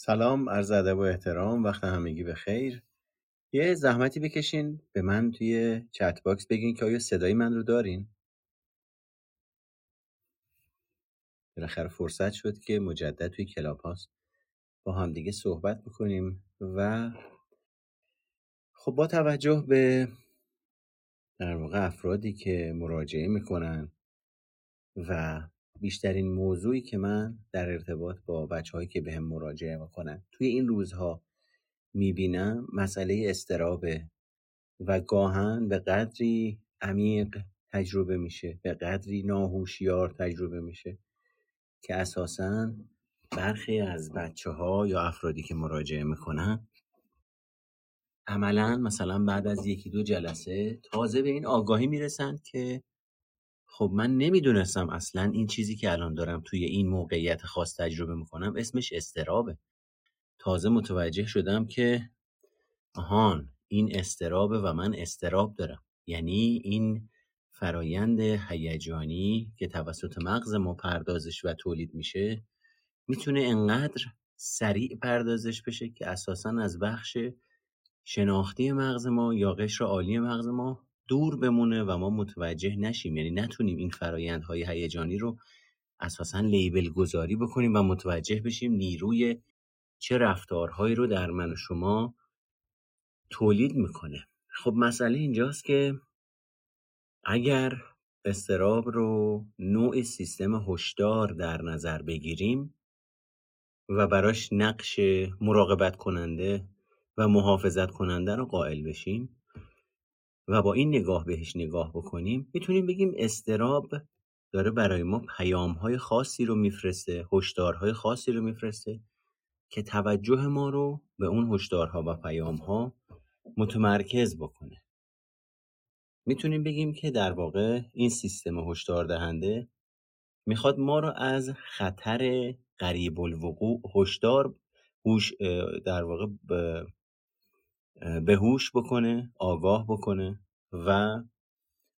سلام عرض ادب و احترام وقت همگی به خیر. یه زحمتی بکشین به من توی chat box بگین که آیا صدای من رو دارین؟ بالاخره فرصت شد که مجدد توی کلاب هاوس. با هم دیگه صحبت بکنیم و خب با توجه به در واقع افرادی که مراجعه می‌کنن و بیشترین موضوعی که من در ارتباط با بچههایی که بهم مراجعه می‌کنن توی این روزها می‌بینم مسئله استرابه و گاهن به قدری عمیق تجربه میشه به قدری ناهوشیار تجربه میشه که اساسا برخی از بچه ها یا افرادی که مراجعه می‌کنن عملا مثلا بعد از یکی دو جلسه تازه به این آگاهی می‌رسند که خب من نمی‌دونستم اصلا این چیزی که الان دارم توی این موقعیت خاص تجربه می‌کنم اسمش استرابه تازه متوجه شدم که آهان این استرابه و من استراب دارم. یعنی این فرایند هیجانی که توسط مغز ما پردازش و تولید میشه می‌تونه انقدر سریع پردازش بشه که اساسا از بخش شناختی مغز ما یا قشر عالی مغز ما دور بمونه و ما متوجه نشیم. یعنی نتونیم این فرایندهای هیجانی رو اساسا لیبل گذاری بکنیم و متوجه بشیم نیروی چه رفتارهایی رو در من و شما تولید می‌کنه. خب مسئله اینجاست که اگر استراب رو نوع سیستم هشدار در نظر بگیریم و براش نقش مراقبت کننده و محافظت کننده رو قائل بشیم و با این نگاه بهش نگاه بکنیم می‌تونیم بگیم استراب داره برای ما پیام های خاصی رو میفرسته هشدارهای خاصی رو میفرسته که توجه ما رو به اون هشدارها و پیام ها متمرکز بکنه. می‌تونیم بگیم که در واقع این سیستم هشدار دهنده می‌خواد ما رو از خطر قریب الوقوع هشدار در واقع به هوش بکنه آگاه بکنه و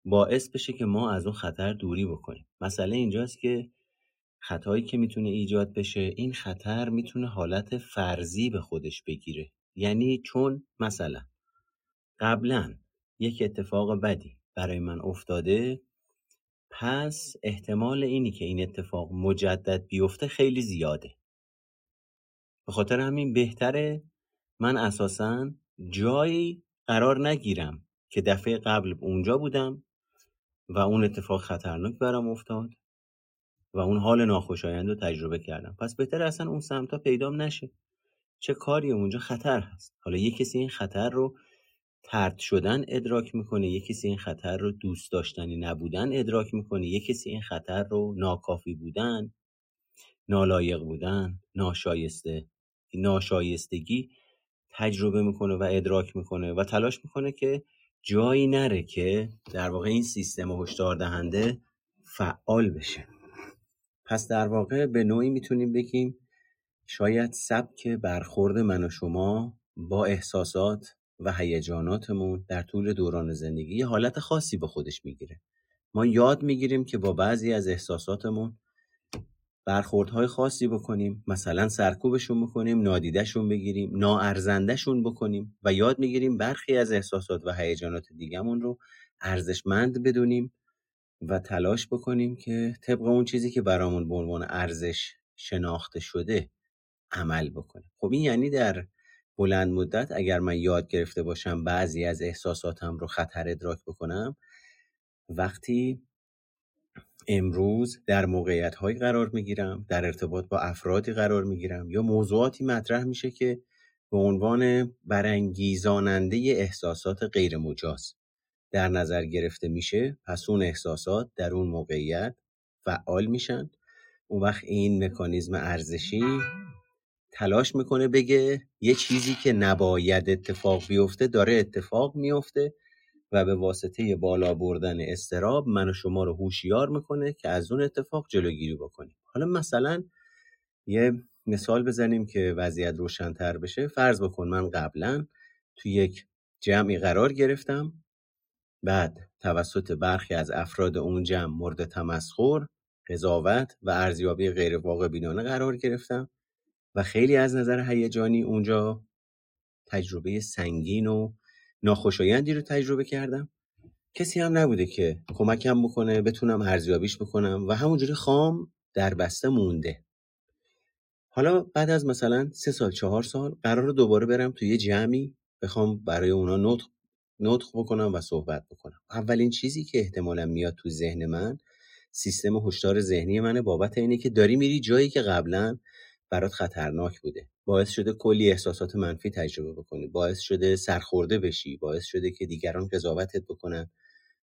باعث بشه که ما از اون خطر دوری بکنیم. مسئله اینجاست که خطایی که می‌تونه ایجاد بشه این خطر می‌تونه حالت فرضی به خودش بگیره. یعنی چون مثلا قبلا یک اتفاق بدی برای من افتاده پس احتمال اینی که این اتفاق مجدد بیفته خیلی زیاده. به خاطر همین بهتره من اساسا جایی قرار نگیرم که دفعه قبل اونجا بودم و اون اتفاق خطرناک برام افتاد و اون حال ناخوشایند رو تجربه کردم. پس بهتر اصلا اون سمتا پیدام نشه. چه کاری اونجا خطر هست. حالا یه کسی این خطر رو ترد شدن ادراک می‌کنه یه کسی این خطر رو دوست داشتنی نبودن ادراک می‌کنه یه کسی این خطر رو ناکافی بودن نالایق بودن ناشایسته ناشایستگی تجربه می‌کنه و ادراک می‌کنه و تلاش می‌کنه که جایی نره که در واقع این سیستم هشدار دهنده فعال بشه. پس در واقع به نوعی می‌تونیم بگیم شاید سبک برخورد من و شما با احساسات و هیجاناتمون در طول دوران زندگی یه حالت خاصی به خودش می‌گیره. ما یاد می‌گیریم که با بعضی از احساساتمون برخوردهای خاصی بکنیم مثلا سرکوبشون بکنیم نادیدهشون بگیریم ناارزندهشون بکنیم و یاد می‌گیریم برخی از احساسات و هیجانات دیگهمون رو ارزشمند بدونیم و تلاش بکنیم که طبق اون چیزی که برامون به عنوان ارزش شناخته شده عمل بکنیم خب این یعنی در بلند مدت اگر من یاد گرفته باشم بعضی از احساساتم رو خطر ادراک بکنم وقتی امروز در موقعیت هایی قرار می‌گیرم در ارتباط با افرادی قرار می‌گیرم یا موضوعاتی مطرح میشه که به عنوان برانگیزاننده احساسات غیر مجاز در نظر گرفته میشه. پس اون احساسات در اون موقعیت فعال میشن. اون وقت این مکانیزم ارزشی تلاش می‌کنه بگه یه چیزی که نباید اتفاق بیفته داره اتفاق میفته و به واسطه بالا بردن استراب من و شما رو هوشیار می‌کنه که از اون اتفاق جلوگیری بکنیم. حالا مثلا یه مثال بزنیم که وضعیت روشنتر بشه. فرض بکن من قبلا تو یک جمعی قرار گرفتم. بعد توسط برخی از افراد اون جمع مورد تمسخر قضاوت و ارزیابی غیر واقع بینانه قرار گرفتم و خیلی از نظر هیجانی اونجا تجربه سنگین و ناخوشایندی رو تجربه کردم. کسی هم نبوده که کمکم بکنه بتونم ارزیابیش بکنم و همونجوری خام در بسته مونده. حالا بعد از مثلا سه سال چهار سال قرار دوباره برم توی یه جمعی بخوام برای اونا نطق نطق بکنم و صحبت بکنم. اولین چیزی که احتمالا میاد تو ذهن من سیستم هشدار ذهنی منه بابت اینه که داری میری جایی که قبلا برات خطرناک بوده. باعث شده کلی احساسات منفی تجربه بکنی. باعث شده سرخورده بشی. باعث شده که دیگران قضاوتت بکنن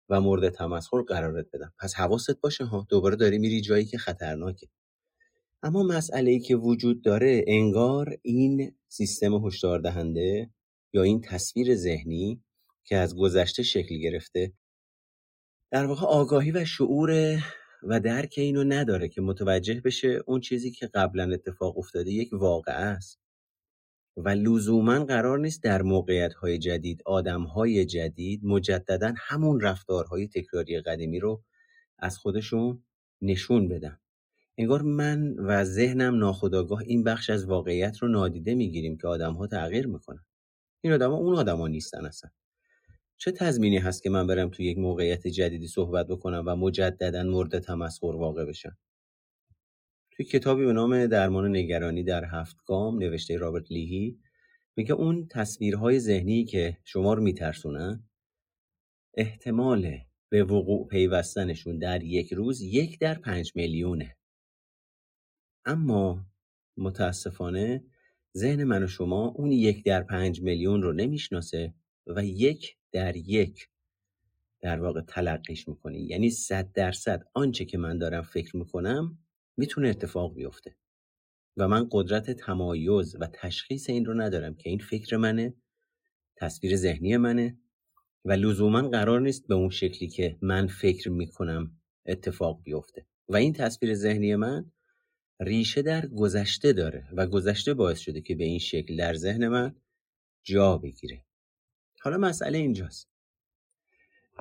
و مورد تمسخر قرارت بدن. پس حواست باشه ها. دوباره داری میری جایی که خطرناکه. اما مسئله ای که وجود داره انگار این سیستم هشدار دهنده یا این تصویر ذهنی که از گذشته شکل گرفته در واقع آگاهی و شعور و درک اینو نداره که متوجه بشه اون چیزی که قبلا اتفاق افتاده یک واقعه است. و لزوما قرار نیست در موقعیت های جدید آدم های جدید مجددا همون رفتارهای تکراری قدیمی رو از خودشون نشون بدن. انگار من و ذهنم ناخداگاه این بخش از واقعیت رو نادیده می‌گیریم که آدم ها تغییر می‌کنن. این آدما اون آدما نیستن اصلا. چه تضمینی هست که من برم تو یک موقعیت جدیدی صحبت بکنم و مجددا مورد تمسخر واقع بشم؟ توی کتابی به نام درمان نگرانی در هفت گام نوشته رابرت لیهی میگه اون تصویرهای ذهنی که شما رو میترسونن احتمال به وقوع پیوستنشون در یک روز یک در پنج میلیونه. اما متاسفانه ذهن من و شما اون یک در پنج میلیون رو نمی‌شناسه و یک در یک در واقع تلقیش می‌کنی. یعنی صد درصد آنچه که من دارم فکر می‌کنم می‌تونه اتفاق بیفته. و من قدرت تمایز و تشخیص این رو ندارم که این فکر منه تصویر ذهنی منه و لزوما قرار نیست به اون شکلی که من فکر می‌کنم اتفاق بیفته. و این تصویر ذهنی من ریشه در گذشته داره و گذشته باعث شده که به این شکل در ذهن من جا بگیره. حالا مسئله اینجاست.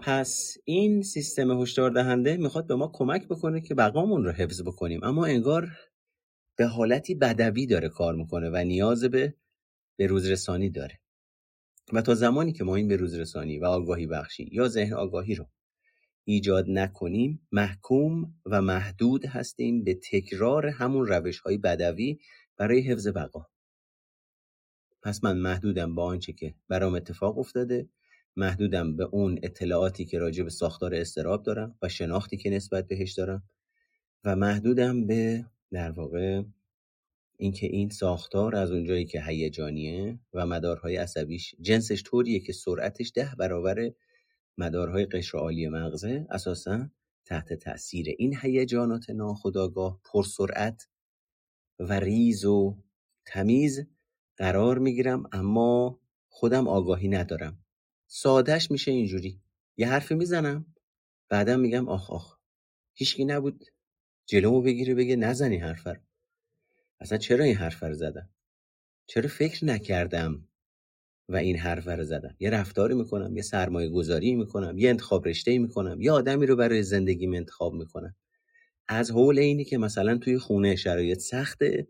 پس این سیستم هشدار دهنده می‌خواد به ما کمک بکنه که بقامون رو حفظ بکنیم. اما انگار به حالتی بدوی داره کار می‌کنه و نیاز به به روزرسانی داره. و تا زمانی که ما این به روزرسانی و آگاهی بخشی یا ذهن آگاهی رو ایجاد نکنیم محکوم و محدود هستیم به تکرار همون روش های بدوی برای حفظ بقا. پس من محدودم با آنچه که برام اتفاق افتاده محدودم به اون اطلاعاتی که راجع به ساختار استراب دارم و شناختی که نسبت بهش دارم و محدودم به در واقع اینکه این ساختار از اونجایی که هیجانیه و مدارهای عصبیش جنسش طوریه که سرعتش ده برابر مدارهای قشر مغزه اساسا تحت تاثیر این هیجانات ناخودآگاه پرسرعت و ریز و تمیز قرار می‌گیرم اما خودم آگاهی ندارم. سادهش میشه اینجوری. یه حرفی می‌زنم بعدم میگم آخ آخ. هیچکی نبود. جلومو بگیره بگه نزنی حرف رو. اصلا چرا این حرف رو زدم؟ چرا فکر نکردم و این حرف رو زدم؟ یه رفتاری می‌کنم یه سرمایه گذاری می‌کنم یه انتخاب رشته می‌کنم یه آدمی رو برای زندگیم انتخاب می‌کنم. از حول اینی که مثلا توی خونه شرایط سخته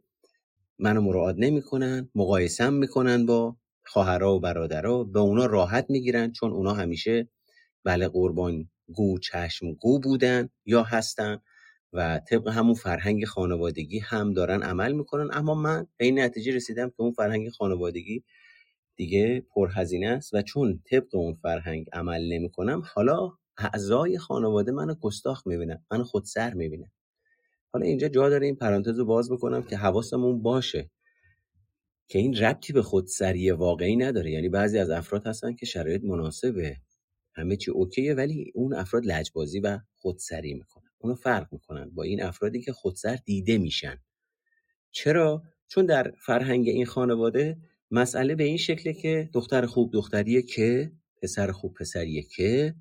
منو مراعات نمی‌کنن مقایسم می‌کنن با خواهرها و برادرها به اونا راحت می‌گیرن چون اونا همیشه بله قربان گو چشم گو بودن یا هستن و طبق همون فرهنگ خانوادگی هم دارن عمل می‌کنن. اما من به این نتیجه رسیدم که اون فرهنگ خانوادگی دیگه پرهزینه است و چون طبق اون فرهنگ عمل نمی‌کنم حالا اعضای خانواده منو گستاخ می‌بینن من خودسر می‌بینن. حالا اینجا جا داره این پرانتز رو باز بکنم که حواسمون باشه که این ربطی به خودسری واقعی نداره. یعنی بعضی از افراد هستن که شرایط مناسبه همه چی اوکیه ولی اون افراد لجبازی و خودسری می‌کنن. اونو فرق می‌کنن با این افرادی که خودسر دیده میشن. چرا؟ چون در فرهنگ این خانواده مسئله به این شکله که دختر خوب دختریه که پسر خوب پسریه که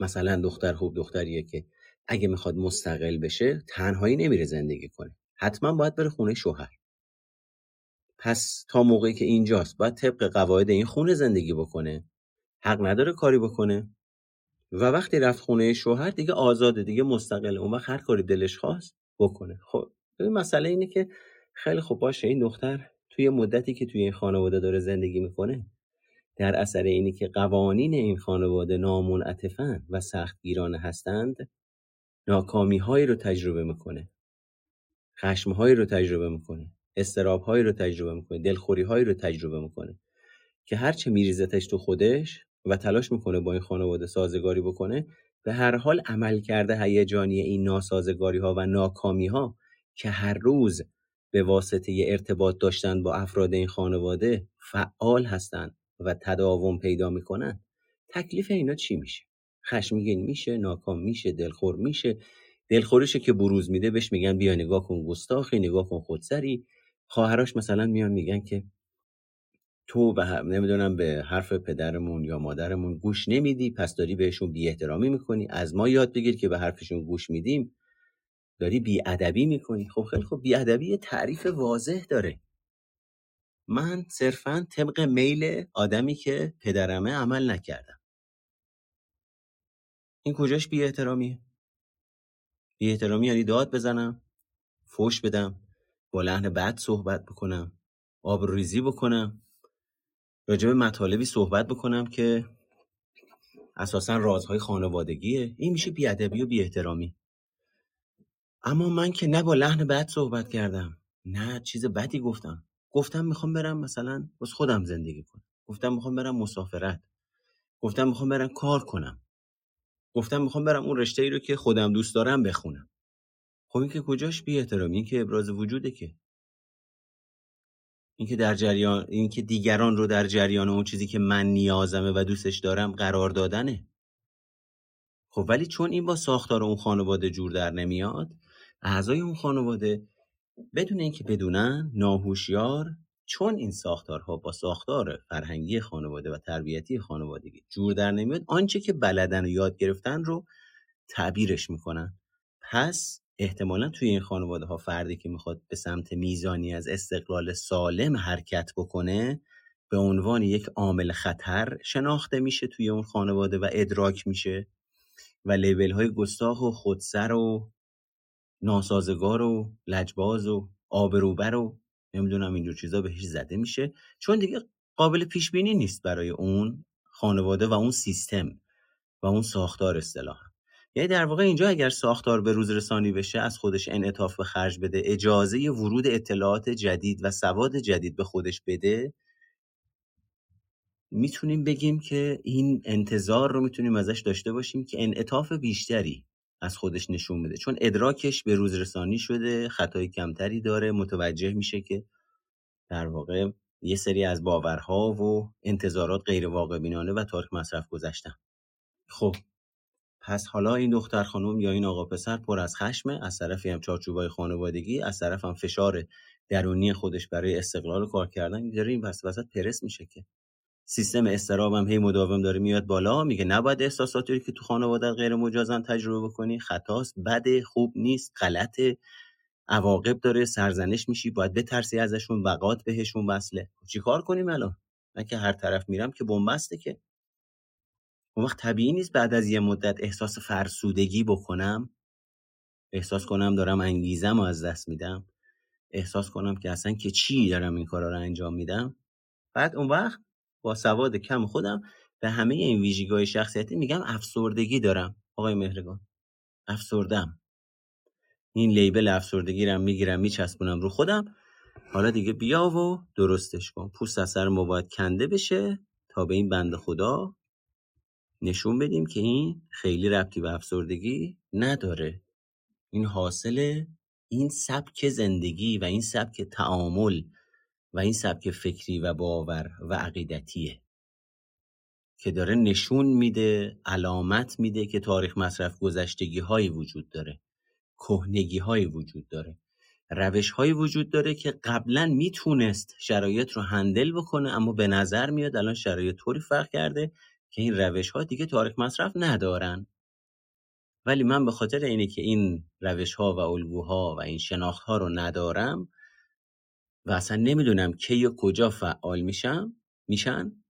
مثلا دختر خوب دختریه که. اگه می‌خواد مستقل بشه تنهایی نمیره زندگی کنه. حتما باید بره خونه شوهر. پس تا موقعی که اینجاست باید طبق قواعد این خونه زندگی بکنه. حق نداره کاری بکنه. و وقتی رفت خونه شوهر دیگه آزاده دیگه مستقله اون وقت هر کاری دلش خواست بکنه. خب ببین مسئله اینه که خیلی خوب باشه این دختر توی مدتی که توی این خانواده داره زندگی می‌کنه در اثر اینی که قوانین این خانواده نامنعطفن و سختگیرانه هستند ناکامی هایی رو تجربه می‌کنه. خشم هایی رو تجربه می‌کنه. استراب هایی رو تجربه می‌کنه. دلخوری هایی رو تجربه می‌کنه. که هرچه میریزتش تو خودش و تلاش می‌کنه با این خانواده سازگاری بکنه به هر حال عمل کرده هیجانی این ناسازگاری ها و ناکامی ها که هر روز به واسطه ارتباط داشتن با افراد این خانواده فعال هستند و تداوم پیدا می‌کنن تکلیف اینا چی میشه؟ خشمگین میشه ناکام میشه دلخور میشه. دلخوریشه که بروز میده بهش میگن بیا نگاه کن گستاخی نگاه کن خودسری. خواهرش مثلا میان میگن که تو به نمی‌دونم به حرف پدرمون یا مادرمون گوش نمیدی پس داری بهشون بی احترامی می‌کنی. از ما یاد بگیر که به حرفشون گوش میدیم. داری بی ادبی می‌کنی. خب خیلی خب بی ادبی تعریف واضح داره. من صرفا طبق میل آدمی که پدرمه عمل نکردم. این کجاش بی احترامیه بی احترامی یعنی داد بزنم فوش بدم با لحن بد صحبت بکنم آبروریزی بکنم راجع مطالبی صحبت بکنم که اساسا رازهای خانوادگیه. این میشه بیادبی و بی احترامی اما من که نه با لحن بد صحبت کردم نه چیز بدی گفتم. گفتم می‌خوام برم مثلا بس خودم زندگی کنم. گفتم می‌خوام برم مسافرت. گفتم می‌خوام برم کار کنم. گفتم می‌خوام برم اون رشته ای رو که خودم دوست دارم بخونم. خب این که کجاش بی احترامی این که ابراز وجوده که. اینکه در جریان اینکه دیگران رو در جریان اون چیزی که من نیازمه و دوستش دارم قرار دادنه. خب ولی چون این با ساختار اون خانواده جور در نمیاد اعضای اون خانواده بدون اینکه بدونن ناهوشیار چون این ساختارها با ساختار فرهنگی خانواده و تربیتی خانوادگی جور در نمیاد آنچه که بلدن و یاد گرفتن رو تعبیرش می‌کنن. پس احتمالا توی این خانواده ها فردی که می‌خواد به سمت میزانی از استقلال سالم حرکت بکنه به عنوان یک عامل خطر شناخته میشه توی اون خانواده و ادراک میشه و لیبل های گستاخ و خودسر و ناسازگار و لجباز و آبروبر و نمی‌دونم اینجور چیزا بهش زده میشه. چون دیگه قابل پیش بینی نیست برای اون خانواده و اون سیستم و اون ساختار اصطلاحا. یعنی در واقع اینجا اگر ساختار به روز رسانی بشه از خودش انعطاف به خرج بده اجازه ورود اطلاعات جدید و سواد جدید به خودش بده می‌تونیم بگیم که این انتظار رو می‌تونیم ازش داشته باشیم که انعطاف بیشتری از خودش نشون بده. چون ادراکش به روز رسانی شده خطای کمتری داره متوجه میشه که در واقع یه سری از باورها و انتظارات غیر واقع بینانه و تاریخ مصرف گذشتن. خب پس حالا این دختر خانم یا این آقا پسر پر از خشمه. از طرفی هم چارچوبای خانوادگی از طرف هم فشار درونی خودش برای استقلال کار کردن. داره این وسط پرس میشه که سیستم استراب هم هی مداوم داره میاد بالا میگه نباید احساساتی که تو خانواده غیر مجازن تجربه بکنی خطاست بده خوب نیست غلطه. عواقب داره سرزنش میشی باید بترسی ازشون وقات بهشون وصله. چیکار کنیم الان؟ من که هر طرف میرم که بنبسته که. اون وقت طبیعی نیست بعد از یه مدت احساس فرسودگی بکنم. احساس کنم دارم انگیزم رو از دست میدم. احساس کنم که اصلا که چی دارم این کارا رو انجام میدم. بعد اون وقت با سواد کم خودم به همه این ویژگی شخصیتی میگم افسردگی دارم. آقای مهرگان افسردم. این لیبل افسردگی رو می‌گیرم میچسبونم رو خودم. حالا دیگه بیا و درستش کن. پوست از سر ما باید کنده بشه تا به این بند خدا نشون بدیم که این خیلی ربطی به افسردگی نداره. این حاصل این سبک زندگی و این سبک تعامل و این سبک فکری و باور و عقیدتیه که داره نشون میده علامت میده که تاریخ مصرف گذشتگی هایی وجود داره کهنگی هایی وجود داره روش هایی وجود داره که قبلا می‌تونست شرایط رو هندل بکنه اما به نظر میاد الان شرایط طوری فرق کرده که این روش ها دیگه تاریخ مصرف ندارن. ولی من به خاطر اینه که این روش ها و الگوها و این شناخت ها رو ندارم و اصلا نمی‌دونم کی و کجا فعال میشم میشن؟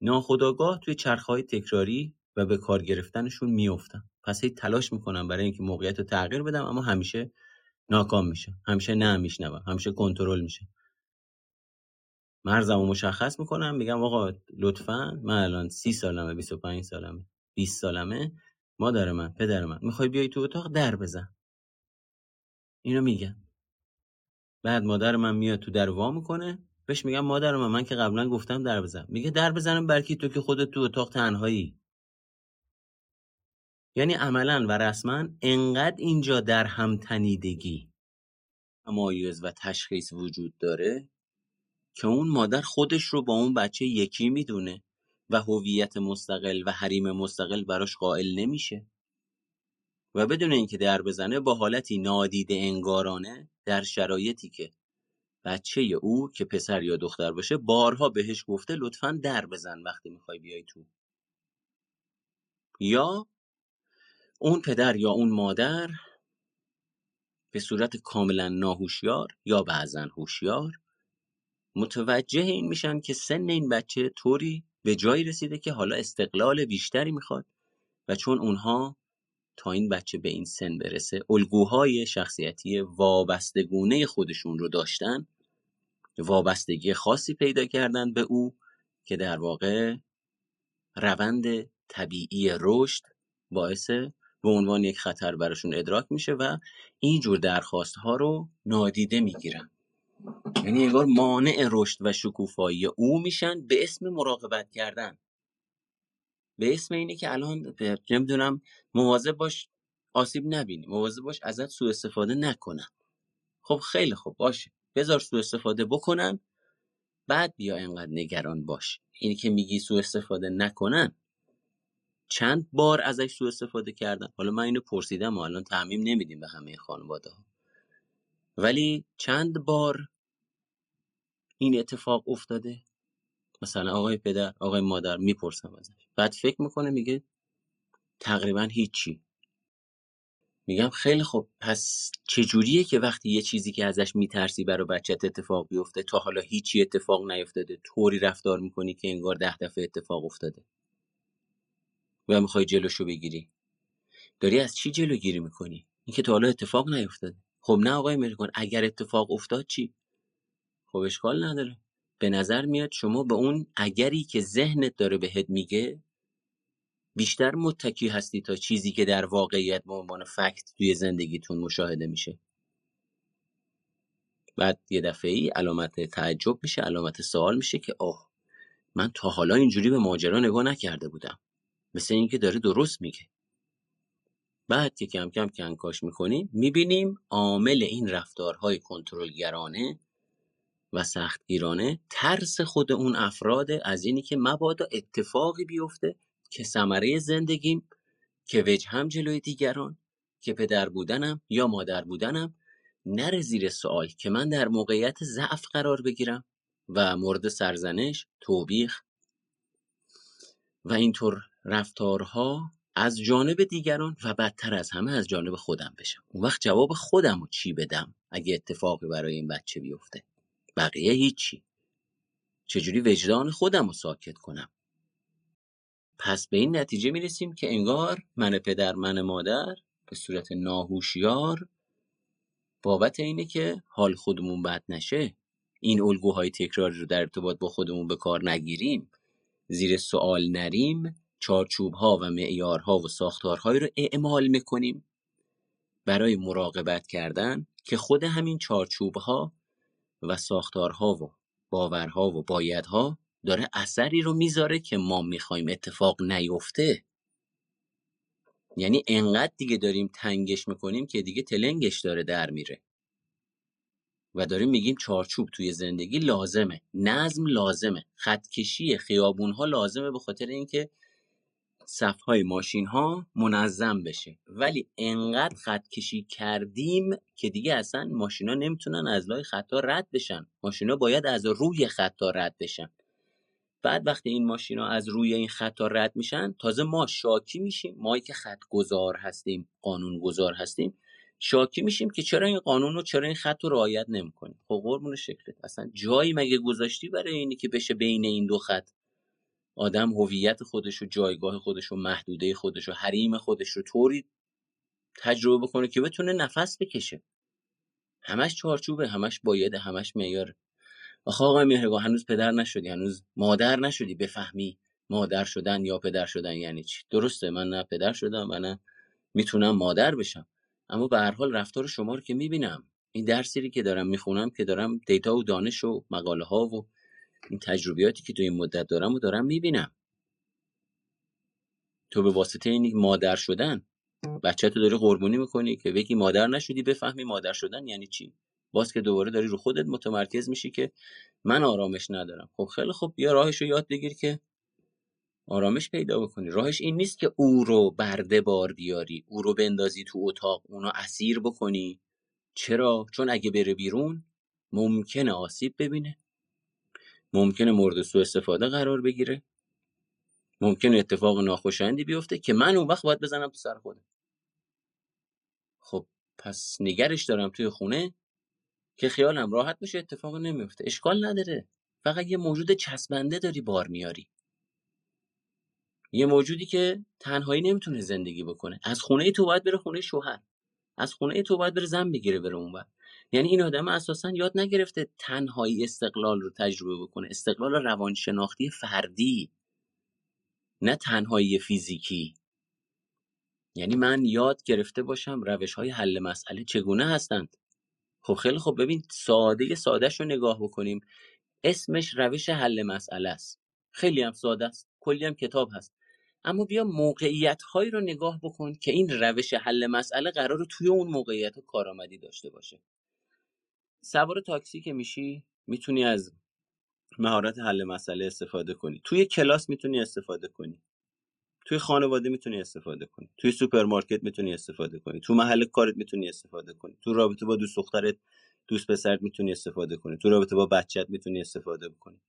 ناخداگاه توی چرخهای تکراری و به کار گرفتنشون میفتم پس هی تلاش می‌کنم برای اینکه موقعیت رو تغییر بدم اما همیشه ناکام میشه همیشه نه میشنوم همیشه کنترل میشه مرزمو مشخص می‌کنم میگم آقا لطفا من الان سی سالمه 25 سالمه 20 سالمه مادر من پدر من می‌خوای بیای تو اتاق؟ در بزن. اینو میگم. بعد مادر من میاد تو در وا می‌کنه. بهش میگم مادر من من که قبلا گفتم در بزن. میگه در بزنم برکی تو که خودت تو اتاق تنهایی. یعنی عملا و رسما انقدر اینجا در هم تنیدگی تمایز و تشخیص وجود داره که اون مادر خودش رو با اون بچه یکی می‌دونه و هویت مستقل و حریم مستقل براش قائل نمیشه. و بدون اینکه در بزنه با حالتی نادیده انگارانه در شرایطی که بچه او که پسر یا دختر باشه بارها بهش گفته لطفا در بزن وقتی می‌خوای بیای تو. یا اون پدر یا اون مادر به صورت کاملا ناهوشیار یا بعضا هوشیار متوجه این میشن که سن این بچه طوری به جایی رسیده که حالا استقلال بیشتری می‌خواد و چون اونها تا این بچه به این سن برسه الگوهای شخصیتی وابستگونه خودشون رو داشتن وابستگی خاصی پیدا کردن به او که در واقع روند طبیعی رشد باعث به عنوان یک خطر براشون ادراک میشه و اینجور درخواست ها رو نادیده می‌گیرن. یعنی انگار مانع رشد و شکوفایی او میشن به اسم مراقبت کردن. به اسم اینه که الان نمی‌دونم مواظب باش آسیب نبینی مواظب باش ازت سوء استفاده نکنن خب خیلی خوب باشه. بذار سوء استفاده بکنن بعد بیا انقدر نگران باش. اینی که میگی سوء استفاده نکنن چند بار ازش سوء استفاده کردن؟ حالا من اینو پرسیدم و الان تعمیم نمیدیم به همه خانواده ها ولی چند بار این اتفاق افتاده؟ مثلا آقای پدر آقای مادر می‌پرسم ازش. بعد فکر می‌کنه میگه تقریبا هیچی. میگم خیلی خوب. پس چجوریه که وقتی یه چیزی که ازش میترسی برای بچت اتفاق بیفته تا حالا هیچی اتفاق نیفتاده طوری رفتار می‌کنی که انگار ده دفعه اتفاق افتاده؟ و می‌خوای جلوشو بگیری؟ داری از چی جلوگیری می‌کنی؟ این که تا حالا اتفاق نیفتاده. خب نه آقای مریکان اگر اتفاق افتاد چی؟ خب اشکال نداره. به نظر میاد شما به اون اگری که ذهنت داره بهت میگه بیشتر متکی هستی تا چیزی که در واقعیت به عنوان فکت توی زندگیتون مشاهده میشه. بعد یه دفعه ای علامت تعجب میشه علامت سوال میشه که آه من تا حالا اینجوری به ماجرا نگاه نکرده بودم. مثل اینکه داره درست میگه. بعد که کم کم کنکاش می‌کنیم می‌بینیم عامل این رفتارهای کنترلگرانه و سختگیرانه ترس خود اون افراد از اینی که مبادا اتفاقی بیفته که ثمره زندگیم که وجه هم جلوی دیگران که پدر بودنم یا مادر بودنم نره زیر سوال که من در موقعیت ضعف قرار بگیرم و مورد سرزنش توبیخ. و اینطور رفتارها از جانب دیگران و بدتر از همه از جانب خودم بشم. اون وقت جواب خودم رو چی بدم اگه اتفاقی برای این بچه بیفته؟ بقیه هیچی. چجوری وجدان خودم رو ساکت کنم؟ پس به این نتیجه می‌رسیم که انگار من پدر من مادر به صورت ناهوشیار بابت اینه که حال خودمون بد نشه. این الگوهای تکراری رو در ارتباط با خودمون به کار نگیریم. زیر سوال نریم چارچوبها و معیارها و ساختارهایی رو اعمال می‌کنیم. برای مراقبت کردن که خود همین چارچوبها و ساختارها و باورها و بایدها داره اثری رو می‌ذاره که ما می‌خوایم اتفاق نیفته. یعنی انقدر دیگه داریم تنگش می‌کنیم که دیگه تلنگش داره در میره. و داریم میگیم چارچوب توی زندگی لازمه. نظم لازمه. خطکشی خیابون ها لازمه به خاطر اینکه صفهای ماشین ها منظم بشه. ولی انقدر خط کشی کردیم که دیگه اصلا ماشینا نمی‌تونن از لای خطا رد بشن. ماشینا باید از روی خطا رد بشن. بعد وقتی این ماشینا از روی این خطا رد میشن تازه ما شاکی میشیم. مایی که خط گذار هستیم قانون گذار هستیم شاکی میشیم که چرا این قانون رو چرا این خط رو رعایت نمی‌کنیم. خب قربون شکلت. اصلا جایی مگه گذاشتی برای اینی که بشه بین این دو خط؟ آدم هویت خودش و جایگاه خودش و محدوده خودش و حریم خودش رو طوری تجربه بکنه که بتونه نفس بکشه. همش چارچوبه همش بایده همش معیاره. آخه آقای هنوز پدر نشدی هنوز مادر نشدی؟ بفهمی مادر شدن یا پدر شدن یعنی چی؟ درسته من نه پدر شدم و نه می‌تونم مادر بشم. اما به هر حال رفتار شما رو که می‌بینم این درسی که دارم می‌خونم که دارم دیتا و دانش و مقاله ها و این تجربیاتی که تو این مدت دارم و دارم می‌بینم. تو به واسطه این مادر شدن بچه تو داری قربونی می‌کنی که بگی مادر نشدی بفهمی مادر شدن یعنی چی؟ باز که دوباره داری رو خودت متمرکز میشی که من آرامش ندارم. خب خیلی خب بیا راهش رو یاد بگیر که آرامش پیدا بکنی. راهش این نیست که او رو برده بار بیاری او رو بندازی تو اتاق اونو اسیر بکنی. چرا؟ چون اگه بره بیرون ممکنه آسیب ببینه. ممکنه مورد سوء استفاده قرار بگیره. ممکنه اتفاق ناخوشایندی بیفته که من اون وقت باید بزنم تو سر خودم. خب پس نگرش دارم توی خونه که خیالم راحت بشه اتفاق نمیفته. اشکال نداره. فقط یه موجود چسبنده داری بار میاری. یه موجودی که تنهایی نمی‌تونه زندگی بکنه. از خونه تو باید بره خونه شوهر. از خونه تو باید بره زن بگیره بره اونور. یعنی این آدم اساسا یاد نگرفته تنهایی استقلال رو تجربه بکنه. استقلال روانشناختی فردی نه تنهایی فیزیکی. یعنی من یاد گرفته باشم روش های حل مسئله چگونه هستند. خب خیلی خب ببین ساده سادهش رو نگاه بکنیم. اسمش روش حل مسئله است. خیلی هم ساده است کلی هم کتاب هست. اما بیا موقعیت هایی رو نگاه بکن که این روش حل مسئله قرار رو توی اون موقعیت کارآمدی داشته باشه. سوار تاکسی که میشی می‌تونی از مهارت حل مسئله استفاده کنی. توی کلاس می‌تونی استفاده کنی. توی خانواده می‌تونی استفاده کنی. توی سوپرمارکت می‌تونی استفاده کنی. تو محل کارت می‌تونی استفاده کنی. تو رابطه با دوست دخترت دوست پسرت می‌تونی استفاده کنی. تو رابطه با بچت می‌تونی استفاده بکنی.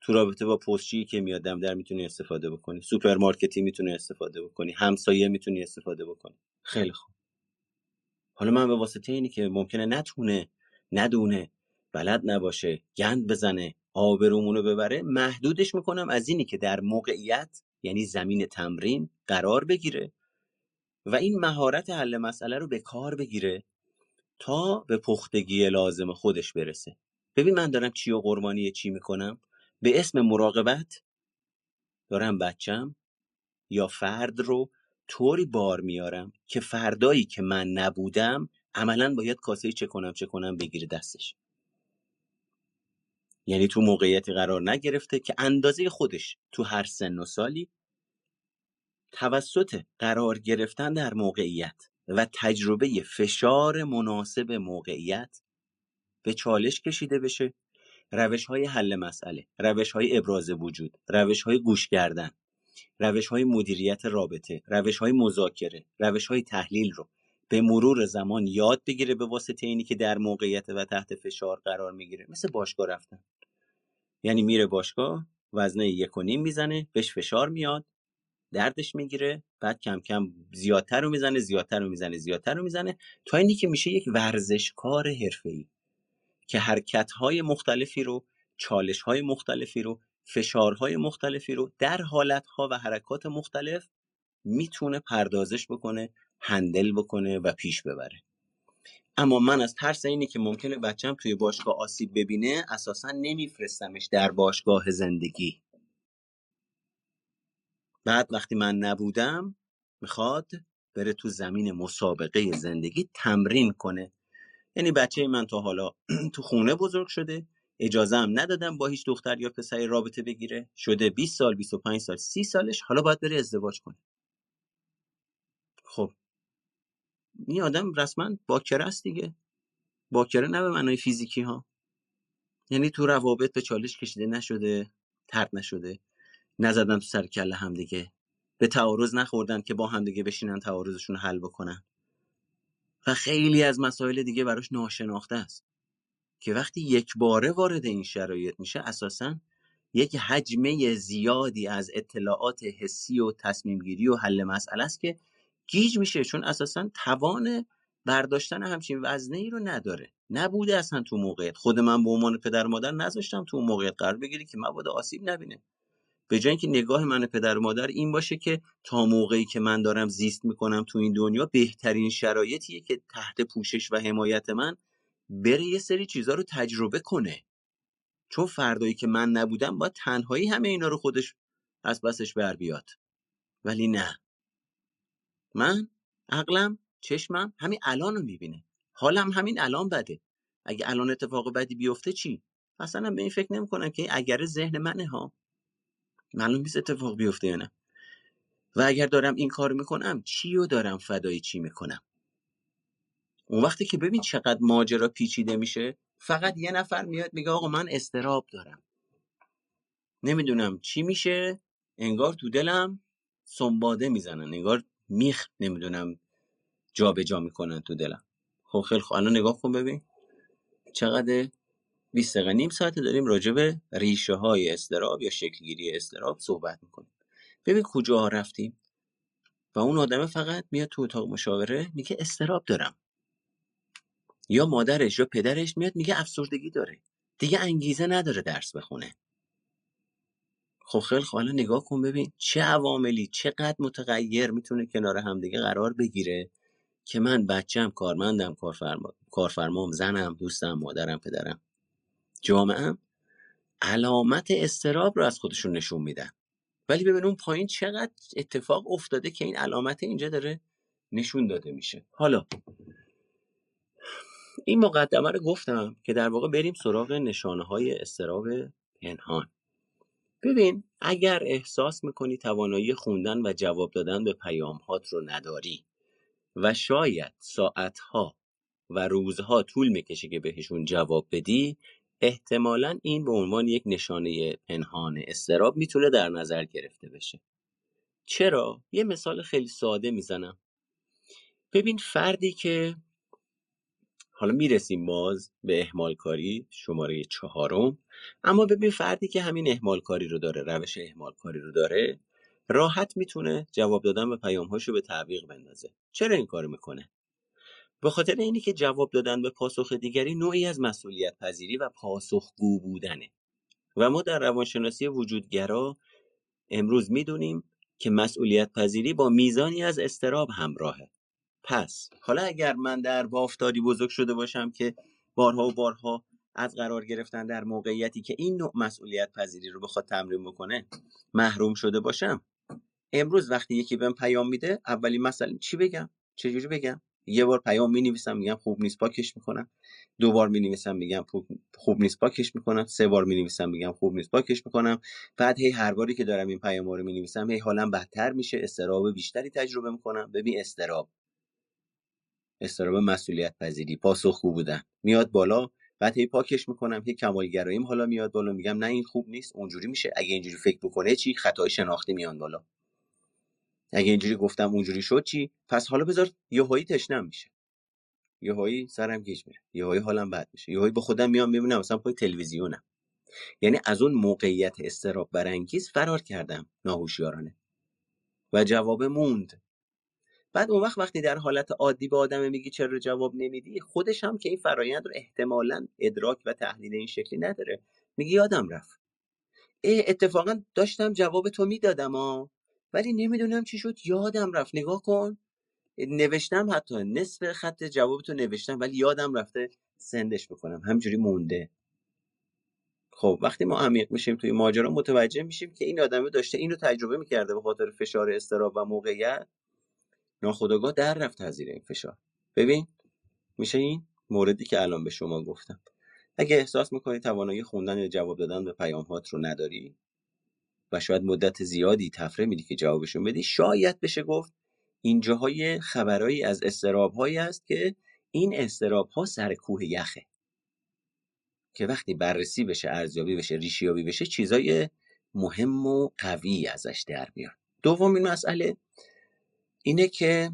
تو رابطه با پستچی که میاد در می‌تونی استفاده بکنی. سوپرمارکتی می‌تونی استفاده بکنی. همسایه می‌تونی استفاده بکنی. خیلی خوب. حالا من به واسطه اینی که ممکنه نتونه ندونه بلد نباشه گند بزنه آبرومونو ببره محدودش می‌کنم از اینی که در موقعیت یعنی زمین تمرین قرار بگیره و این مهارت حل مسئله رو به کار بگیره تا به پختگی لازم خودش برسه. ببین من دارم چی و قربانی چی می‌کنم؟ به اسم مراقبت دارم بچم یا فرد رو طوری بار میارم که فردایی که من نبودم عملا باید کاسه چه کنم چه کنم بگیره دستش. یعنی تو موقعیتی قرار نگرفته که اندازه خودش تو هر سن و سالی توسط قرار گرفتن در موقعیت و تجربه فشار مناسب موقعیت به چالش کشیده بشه. روش های حل مسئله روش های ابراز وجود روش های گوش کردن روش های مدیریت رابطه روش های مذاکره روش های تحلیل رو به مرور زمان یاد بگیره به واسطه اینی که در موقعیت و تحت فشار قرار می‌گیره. مثل باشگاه رفتن. یعنی میره باشگاه وزنه یک و نیم می‌زنه بهش فشار میاد دردش می‌گیره بعد کم کم زیادتر رو می‌زنه زیادتر رو می‌زنه زیادتر رو می‌زنه تا اینی که میشه یک ورزشکار حرفه‌ای که حرکت‌های مختلفی رو چالش‌های مختلفی رو فشارهای مختلفی رو در حالتها و حرکات مختلف می‌تونه پردازش بکنه هندل بکنه و پیش ببره. اما من از ترس اینی که ممکنه بچم توی باشگاه آسیب ببینه اساسا نمیفرستمش در باشگاه زندگی. بعد وقتی من نبودم می‌خواد بره تو زمین مسابقه زندگی تمرین کنه. یعنی بچه من تا حالا تو خونه بزرگ شده اجازه هم ندادم با هیچ دختر یا پسری رابطه بگیره. شده 20 سال 25 سال 30 سالش حالا باید بره ازدواج کنه. خب این آدم رسما باکره است دیگه. باکره نه به معنای فیزیکی ها. یعنی تو روابط به چالش کشیده نشده ترد نشده. نزدن تو سر کله هم دیگه. به تعارض نخوردن که با هم دیگه بشینن تعارضشون حل بکنن. و خیلی از مسائل دیگه براش ناشناخته است. که وقتی یک باره وارد این شرایط میشه اساسا یک حجمه زیادی از اطلاعات حسی و تصمیم گیری و حل مسئله است که گیج میشه چون اساسا توان برداشتن همچین وزنه ای رو نداره. نبوده اصلا تو موقعیت. خود من به عنوان پدر مادر نذاشتم تو موقعیت قرار بگیری که مبادا آسیب نبینه. به جای اینکه نگاه من پدر مادر این باشه که تا موقعی که من دارم زیست می‌کنم تو این دنیا بهترین شرایطیه که تحت پوشش و حمایت من بره یه سری چیزا رو تجربه کنه. چون فردایی که من نبودم باید تنهایی همه اینا رو خودش از بسش بر بیاد. ولی نه. من عقلم چشمم همین الان رو می‌بینه. حالم همین الان بده. اگه الان اتفاق بدی بیفته چی؟ اصلا به این فکر نمی‌کنم که اگر ذهن منه ها. معلوم نیست اتفاق بیفته یا نه. و اگر دارم این کار می‌کنم چی رو دارم فدای چی می‌کنم؟ اون وقتی که ببین چقدر ماجرا پیچیده میشه فقط یه نفر میاد میگه آقا من استراب دارم. نمی‌دونم چی میشه انگار تو دلم سنباده می‌زنن انگار میخ نمی‌دونم جابجا جا می‌کنن تو دلم. خب خیلی خب الان نگاه کن ببین. چقدر 20 دقیقه نیم ساعت داریم راجع به ریشه های استراب یا شکلگیری استراب صحبت می‌کنیم. ببین کجا رفتیم. و اون آدم فقط میاد تو اتاق مشاوره میگه استراب دارم. یا مادرش یا پدرش میاد میگه افسردگی داره. دیگه انگیزه نداره درس بخونه. خب خیلی خب نگاه کن ببین چه عواملی چقدر متغیر می‌تونه کنار همدیگه قرار بگیره که من بچم کارمندم کارفرما کارفرمام زنم دوستم مادرم پدرم. جامعه علامت استراب رو از خودشون نشون میدن. ولی ببین اون پایین چقدر اتفاق افتاده که این علامت اینجا داره نشون داده میشه. حالا این مقدمه رو گفتم که در واقع بریم سراغ نشانه های استراب پنهان. ببین اگر احساس می‌کنی توانایی خوندن و جواب دادن به پیام هات رو نداری و شاید ساعتها و روزها طول می‌کشه که بهشون جواب بدی احتمالا این به عنوان یک نشانه پنهان استراب می‌تونه در نظر گرفته بشه چرا؟ یه مثال خیلی ساده می‌زنم ببین فردی که حالا می‌رسیم باز به احمال کاری شماره چهارم. اما ببین فردی که همین احمال کاری رو داره روش احمال کاری رو داره راحت می‌تونه جواب دادن به پیام هاشو به تعویق بندازه. چرا این کارو می‌کنه؟ به خاطر اینی که جواب دادن به پاسخ دیگری نوعی از مسئولیت پذیری و پاسخگو بودنه. و ما در روانشناسی وجودگرا امروز می‌دونیم که مسئولیت پذیری با میزانی از استراب همراهه. پس حالا اگر من در بافتاری بزرگ شده باشم که بارها و بارها از قرار گرفتن در موقعیتی که این نوع مسئولیت پذیری رو بخواد تمرین بکنه محروم شده باشم امروز وقتی یکی بهم پیام میده اولی مثلا چی بگم؟ چجوری بگم؟ یه بار پیام می نویسم میگم خوب نیست پاکش می‌کنم. دو بار می نویسم میگم خوب نیست پاکش می‌کنم. سه بار می نویسم میگم خوب نیست پاکش می‌کنم. بعد هی هر باری که دارم این پیام رو می نویسم هی حالم بدتر میشه استراب بیشتری تجربه می‌کنم. ببین استراب استراب مسئولیت پذیری پاسخگو بودن. میاد بالا بعد هی پاکش می‌کنم هی کمالگراییم حالا میاد بالا. میگم نه این خوب نیست. اونجوری میشه. اگه اینجوری فکر بکنه چی؟ خطای شناختی میان بالا. اگه اینجوری گفتم اونجوری شد چی؟ پس حالا بذار یهویی تشنم میشه. یهویی سرم گیج میره. یهویی حالم بد میشه. یهویی با خودم میام می‌بینم مثلا پای تلویزیونم. یعنی از اون موقعیت استراب برانگیز فرار کردم ناهوشیارانه. و جواب موند. بعد اون وقت وقتی در حالت عادی به آدم میگی چرا جواب نمیدی خودش هم که این فرایند رو احتمالا ادراک و تحلیل این شکلی نداره. میگی یادم رفت. اتفاقا داشتم جواب تو می‌دادم ها ولی نمی‌دونم چی شد یادم رفت. نگاه کن. نوشتم حتی نصف خط جواب تو نوشتم ولی یادم رفته سندش بکنم. همجوری مونده. خب وقتی ما عمیق میشیم توی ماجرا متوجه میشیم که این آدمه داشته اینو تجربه می‌کرده به خاطر فشار استراب و موقعیت. ناخودآگاه در رفت از این فشار. ببین میشه این موردی که الان به شما گفتم. اگه احساس می‌کنی توانایی خوندن یا جواب دادن به پیام هات رو نداری و شاید مدت زیادی تفره میدی که جوابشون بدی شاید بشه گفت اینجاهای خبرایی از استراب هایی است که این استراب ها سر کوه یخه. که وقتی بررسی بشه ارزیابی بشه ریشیابی بشه چیزای مهم و قوی ازش در میاد. دومین مسئله اینه که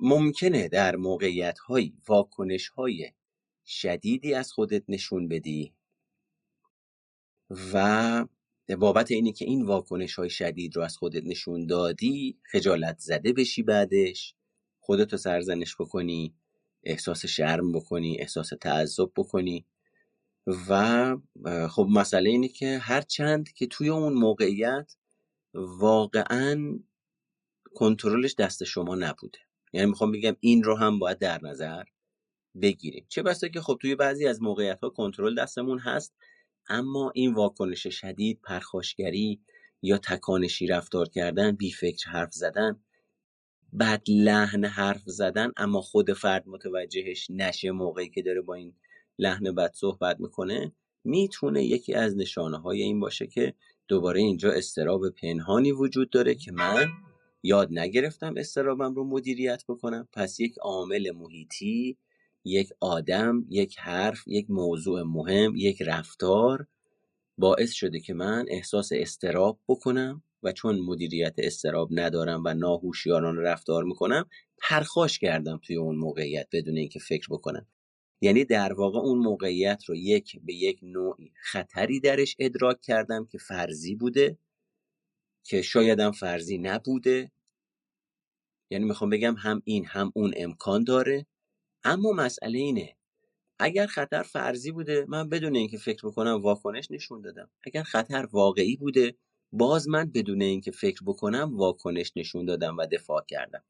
ممکنه در موقعیت های واکنش های شدیدی از خودت نشون بدی و بابت اینه که این واکنش های شدید رو از خودت نشون دادی خجالت زده بشی بعدش خودتو سرزنش بکنی احساس شرم بکنی احساس تعذب بکنی و خب مسئله اینه که هر چند که توی اون موقعیت واقعا کنترلش دست شما نبوده. یعنی می‌خوام بگم این رو هم باید در نظر بگیریم. چه بسا که خب توی بعضی از موقعیت ها کنترل دستمون هست اما این واکنش شدید پرخاشگری یا تکانشی رفتار کردن بی فکر حرف زدن بد لحن حرف زدن اما خود فرد متوجهش نشه موقعی که داره با این لحن بد صحبت می‌کنه می‌تونه یکی از نشانه های این باشه که دوباره اینجا استراب پنهانی وجود داره که من یاد نگرفتم استرابم رو مدیریت بکنم. پس یک عامل محیطی یک آدم یک حرف یک موضوع مهم یک رفتار باعث شده که من احساس استراب بکنم و چون مدیریت استراب ندارم و ناهوشیاران رفتار می‌کنم پرخاش کردم توی اون موقعیت بدون اینکه فکر بکنم. یعنی در واقع اون موقعیت رو یک به یک نوعی خطری درش ادراک کردم که فرضی بوده. که شایدم فرضی نبوده. یعنی می‌خوام بگم هم این هم اون امکان داره. اما مسئله اینه اگر خطر فرضی بوده من بدون اینکه فکر بکنم واکنش نشون دادم. اگر خطر واقعی بوده باز من بدون اینکه فکر بکنم واکنش نشون دادم و دفاع کردم.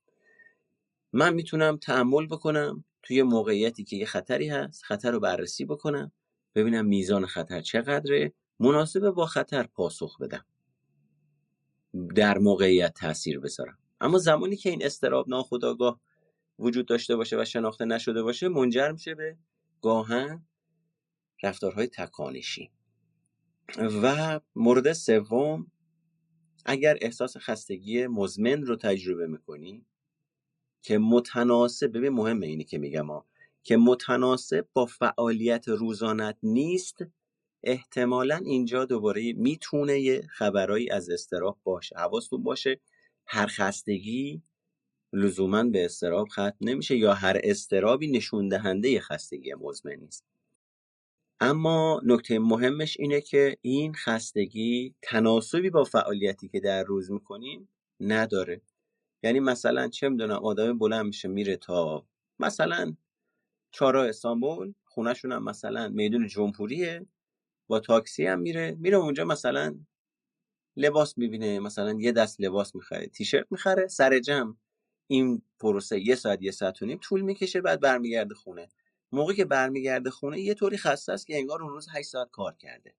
من می‌تونم تحمل بکنم توی موقعیتی که یه خطری هست خطر رو بررسی بکنم ببینم میزان خطر چقدره مناسب با خطر پاسخ بدم. در موقعیت تاثیر بذارم. اما زمانی که این استراب ناخودآگاه وجود داشته باشه و شناخته نشده باشه منجر میشه به گاهن رفتارهای تکانشی. و مورد سوم اگر احساس خستگی مزمن رو تجربه می‌کنی که متناسب ببین مهمه اینی که میگم ها که متناسب با فعالیت روزانت نیست احتمالا اینجا دوباره می‌تونه یه خبرایی از استراب باشه حواستون باشه. هر خستگی لزوما به استراب ختم نمیشه یا هر استرابی نشون دهنده خستگی مزمن نیست. اما نکته مهمش اینه که این خستگی تناسبی با فعالیتی که در روز می‌کنیم نداره. یعنی مثلا چه می‌دونم آدم بلند میشه میره تا مثلا چارا استانبول خونهشون هم مثلا میدون جمهوریه. با تاکسی هم میره میره اونجا مثلا لباس می‌بینه مثلا یه دست لباس می‌خره تیشرت می‌خره سر جمع این پروسه یه ساعت یه ساعت و نیم طول می‌کشه بعد برمیگرده خونه. موقعی که برمیگرده خونه یه طوری خسته است که انگار اون روز 8 ساعت کار کرده.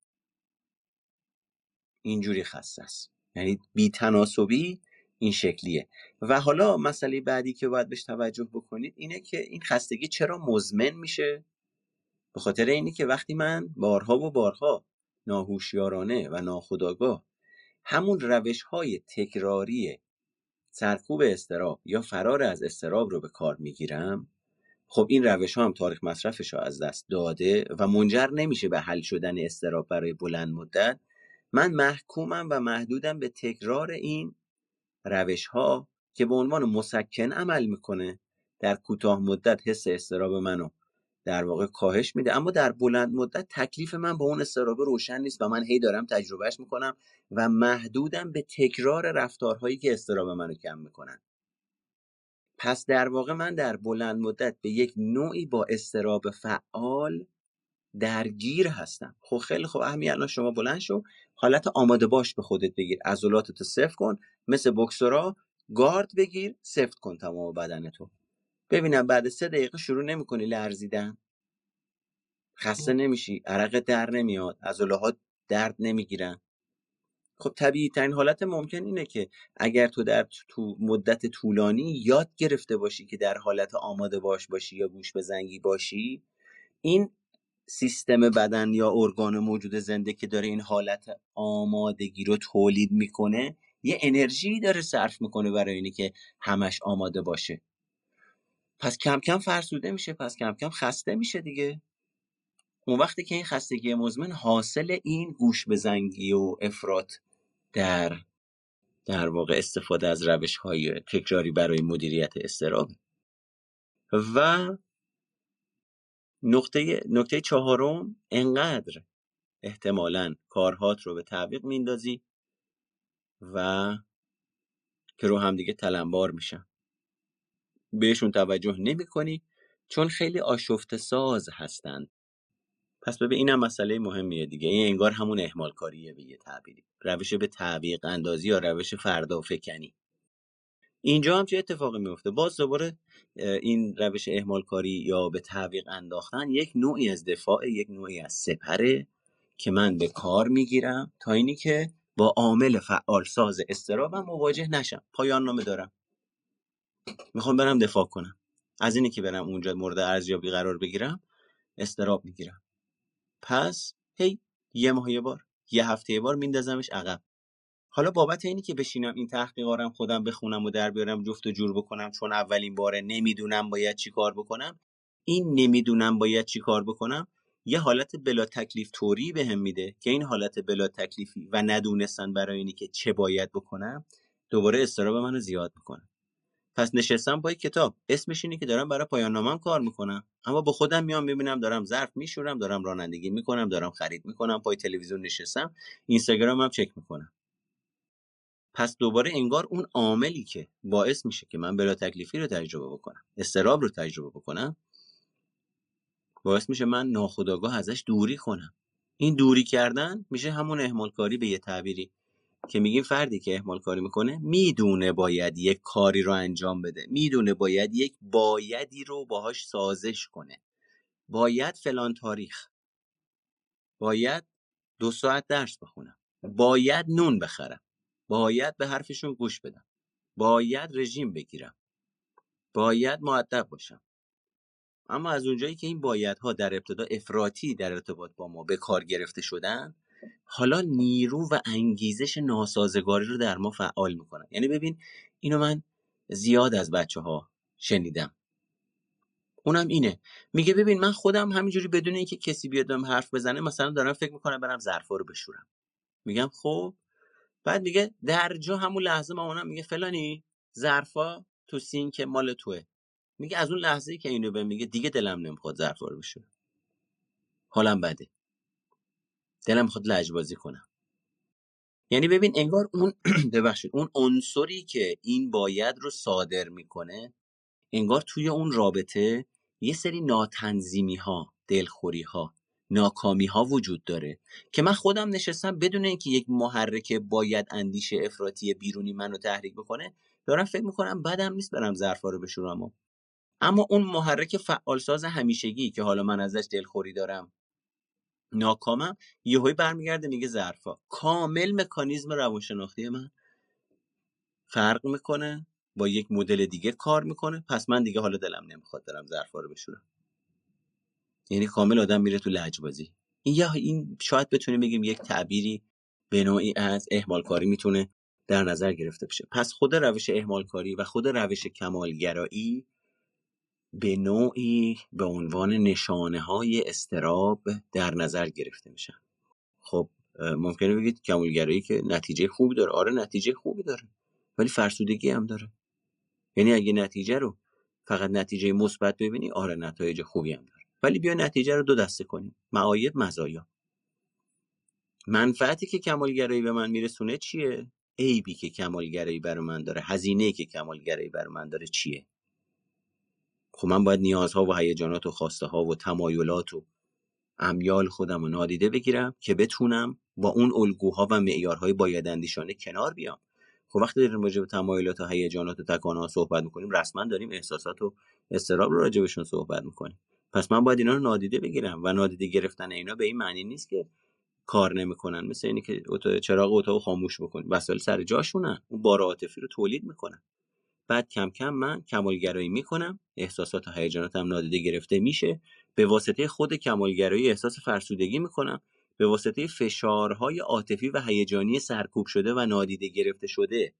اینجوری خسته است. یعنی بی تناسبی این شکلیه. و حالا مسئله بعدی که باید بهش توجه بکنید اینه که این خستگی چرا مزمن میشه؟ به خاطر اینی که وقتی من بارها و بارها ناهوشیارانه و ناخودآگاه همون روش های تکراری سرکوب استراب یا فرار از استراب رو به کار می‌گیرم خب این روش ها هم تاریخ مصرفش از دست داده و منجر نمیشه به حل شدن استراب برای بلند مدت. من محکومم و محدودم به تکرار این روش ها که به عنوان مسکن عمل می‌کنه در کوتاه مدت حس استراب منو در واقع کاهش میده. اما در بلند مدت تکلیف من با اون استراب روشن نیست و من هی دارم تجربهش می‌کنم و محدودم به تکرار رفتارهایی که استراب منو کم می‌کنن. پس در واقع من در بلند مدت به یک نوعی با استراب فعال درگیر هستم. خب خیلی خب همین الان شما بلند شو. حالت آماده باش به خودت بگیر. عضلاتتو صفر کن. مثل بکسورا گارد بگیر. سفت کن تمام بدنتو ببینم بعد سه دقیقه شروع نمی‌کنی لرزیدن. خسته نمیشی عرق در نمیاد عضله ها درد نمی‌گیرن. خب طبیعی ترین حالت ممکن اینه که اگر تو در تو مدت طولانی یاد گرفته باشی که در حالت آماده باش باشی یا گوش به زنگی باشی این سیستم بدن یا ارگان موجود زنده که داره این حالت آمادگی رو تولید می‌کنه یه انرژی داره صرف می‌کنه برای اینی که همش آماده باشه. پس کم کم فرسوده میشه پس کم کم خسته میشه دیگه. اون وقتی که این خستگی مزمن حاصل این گوش به زنگی و افراط در در واقع استفاده از روش های تکراری برای مدیریت استراب و نقطه نکته چهارم انقدر احتمالا کارهات رو به تعویق میندازی و که رو همدیگه تلمبار میشن. بهشون توجه نمی کنی چون خیلی آشفت ساز هستند پس ببین اینم مسئله مهمیه دیگه. این انگار همون اهمال کاریه به یه تعبیری. روش به تعویق اندازی یا روش فردا فکنی. اینجا هم چه اتفاقی میفته باز دوباره این روش اهمال کاری یا به تعویق انداختن یک نوعی از دفاع یک نوعی از سپره که من به کار می‌گیرم تا اینی که با عامل فعال ساز استرابم مواجه نشم. پایان نامه دارم. می‌خوام برم دفاع کنم. از اینی که برم اونجا مورد ارزیابی قرار بگیرم استراب می‌گیرم. پس هی یه ماه یه بار یه هفته یه بار میندازمش عقب. حالا بابت اینی که بشینم این تحقیقارم خودم بخونم و در بیارم جفت و جور بکنم چون اولین باره نمی‌دونم باید چی کار بکنم. این نمی‌دونم باید چی کار بکنم یه حالت بلا تکلیف توری به هم میده که این حالت بلا تکلیفی و ندونستن برای اینی که چه باید بکنم دوباره استراب منو زیاد می‌کنه. پس نشستم با کتاب. اسمش اینه که دارم برای پایان نامم کار می‌کنم. اما با خودم میام می‌بینم دارم ظرف میشورم دارم رانندگی می‌کنم دارم خرید می‌کنم پای تلویزیون نشستم اینستاگرام هم چک می‌کنم. پس دوباره انگار اون عاملی که باعث میشه که من بلا تکلیفی رو تجربه بکنم استراب رو تجربه بکنم باعث میشه من ناخودآگاه ازش دوری کنم. این دوری کردن میشه همون اهمال کاری به یه تعبیری. که میگیم فردی که اهمال کاری می‌کنه می‌دونه باید یک کاری رو انجام بده. می‌دونه باید یک بایدی رو باهاش سازش کنه. باید فلان تاریخ. باید دو ساعت درس بخونم. باید نون بخرم. باید به حرفشون گوش بدم. باید رژیم بگیرم. باید معدب باشم. اما از اونجایی که این بایدها در ابتدا افراطی در ارتباط با ما به کار گرفته شدن حالا نیرو و انگیزش ناسازگاری رو در ما فعال می‌کنن. یعنی ببین اینو من زیاد از بچه ها شنیدم. اونم اینه. میگه ببین من خودم همینجوری بدون اینکه کسی بیاد حرف بزنه مثلا دارم فکر می‌کنم برم ظرفا رو بشورم. میگم خب. بعد میگه در جا همون لحظه مامانم میگه فلانی ظرفا تو سینک مال توه. میگه از اون لحظه که اینو به میگه دیگه دلم نمی‌خواد ظرفا رو بشورم. حالم بده. دلم می‌خواد لجبازی کنم. یعنی ببین انگار اون ببخشید اون عنصری که این باید رو صادر می‌کنه انگار توی اون رابطه یه سری ناتنظیمی ها دلخوری ها ناکامی ها وجود داره که من خودم نشستم بدون اینکه یک محرک باید اندیشه افراطی بیرونی منو تحریک بکنه دارم فکر می‌کنم بدم نیست برم ظرفا رو بشورم اما اون محرک فعالساز همیشگی که حالا من ازش دلخوری دارم ناکامم یهویی برمیگرده میگه ظرفا. کامل مکانیزم روانشناختی من. فرق می‌کنه با یک مدل دیگه کار می‌کنه. پس من دیگه حالا دلم نمی‌خواد برم ظرفا رو بشورم. یعنی کامل آدم میره تو لجبازی. این یا این شاید بتونیم بگیم یک تعبیری به نوعی از اهمال کاری می‌تونه در نظر گرفته بشه. پس خود روش اهمال کاری و خود روش کمالگرایی به نوعی به عنوان نشانه های استراب در نظر گرفته میشن. خب ممکنه بگید کمالگرایی که نتیجه خوبی داره. آره نتیجه خوبی داره ولی فرسودگی هم داره. یعنی اگه نتیجه رو فقط نتیجه مثبت ببینی آره نتایج خوبی هم داره. ولی بیا نتیجه رو دو دسته کنیم. معایب مزایا. منفعتی که کمالگرایی به من میرسونه چیه؟ عیبی که کمالگرایی بر من داره هزینه که کمالگرایی بر من داره چیه؟ خب من باید نیازها و هیجانات و خواسته ها و تمایلات و امیال خودم رو نادیده بگیرم که بتونم با اون الگوها و معیارهای بایداندیشانه کنار بیام. خب وقتی داریم راجع تمایلات و هیجانات و تکانه ها صحبت می‌کنیم رسما داریم احساسات و استراب رو راجع صحبت می‌کنیم. پس من باید اینا رو نادیده بگیرم و نادیده گرفتن اینا به این معنی نیست که کار نمی‌کنن. مثل اینی که چراغ اتاق خاموش بکنی وسایل سر جاشونن. اون بار عاطفی رو تولید می‌کنن. بعد کم کم من کمالگرایی می‌کنم. احساسات و هیجاناتم نادیده گرفته میشه. به واسطه خود کمالگرایی احساس فرسودگی می‌کنم. به واسطه فشارهای عاطفی و هیجانی سرکوب شده و نادیده گرفته شده.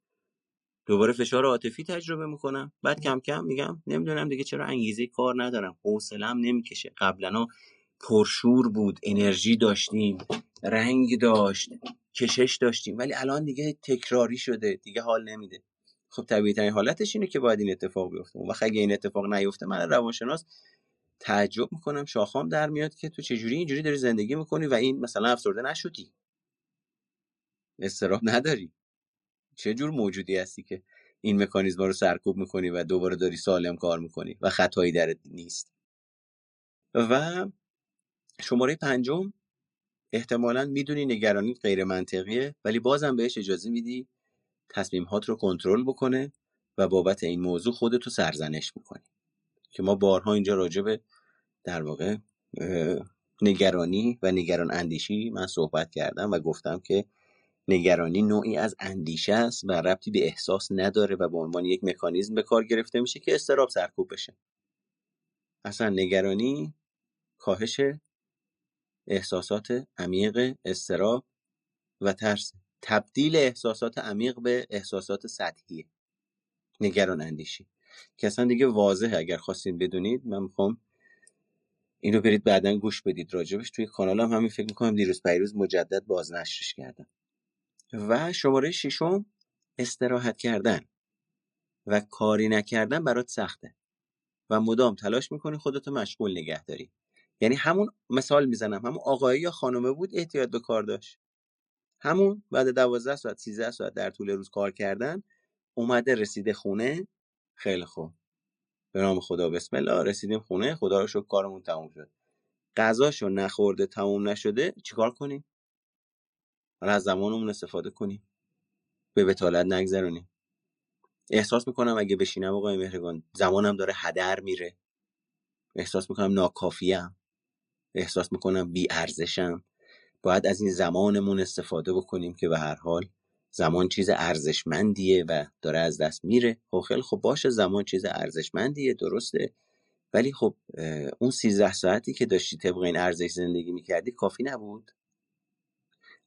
دوباره فشار عاطفی تجربه می‌کنم. بعد کم کم میگم نمی‌دونم دیگه چرا انگیزه کار ندارم. حوصلم نمی‌کشه. قبلا پرشور بود انرژی داشتیم رنگ داشت کشش داشتیم. ولی الان دیگه تکراری شده. دیگه حال نمیده. خب طبیعی ترین حالتش اینه که باید این اتفاق بیفته. و اگه این اتفاق نیفته من روانشناس تعجب می‌کنم شاخام در میاد که تو چجوری اینجوری داری زندگی می‌کنی و این مثلا افسرده نشدی. استراب نداری. چه جور موجودی هستی که این مکانیزم رو سرکوب می‌کنی و دوباره داری سالم کار می‌کنی و خطایی در نیست؟ و شماره پنجم احتمالا می‌دونی نگرانی غیر منطقیه ولی بازم بهش اجازه میدی تصمیمات رو کنترل بکنه و بابت این موضوع خودتو سرزنش می‌کنی. که ما بارها اینجا راجع به در واقع نگرانی و نگران اندیشی من صحبت کردم و گفتم که نگرانی نوعی از اندیشه است و ربطی به احساس نداره و به عنوان یک مکانیزم به کار گرفته میشه که استراب سرکوب بشه. اصلا نگرانی کاهش احساسات عمیق استراب و ترس. تبدیل احساسات عمیق به احساسات سطحی. نگران اندیشی. که اصلا دیگه واضحه اگر خواستین بدونید. من می‌خوام اینو برید بعدا گوش بدید راجبش. توی کانالم هم همین فکر می‌کنم دیروز پیروز مجدد بازنشرش کردم. و شماره ششم استراحت کردن. و کاری نکردن برات سخته. و مدام تلاش می‌کنی خودتو مشغول نگه داری. یعنی همون مثال می‌زنم. همون آقایی یا خانومه بود احتیاط به کار داشت. همون بعد دوازده ساعت 13 ساعت در طول روز کار کردن اومده رسیده خونه. خیلی خوب. به نام خدا بسم الله. رسیدیم خونه. خدا رو شکر کارمون تموم شد. غذاشو نخورده تموم نشده چیکار کنیم؟ حالا از زمانمون استفاده کنیم. به بتالت نگذرونیم. احساس می‌کنم اگه بشینم آقای مهرگان زمانم داره هدر میره. احساس می‌کنم ناکافیم. احساس می‌کنم بی ارزشم باید از این زمانمون استفاده بکنیم که به هر حال زمان چیز ارزشمندیه و داره از دست میره. خب خیلی خب باشه زمان چیز ارزشمندیه درسته. ولی خب اون سیزده ساعتی که داشتی طبق این ارزش زندگی می‌کردی کافی نبود.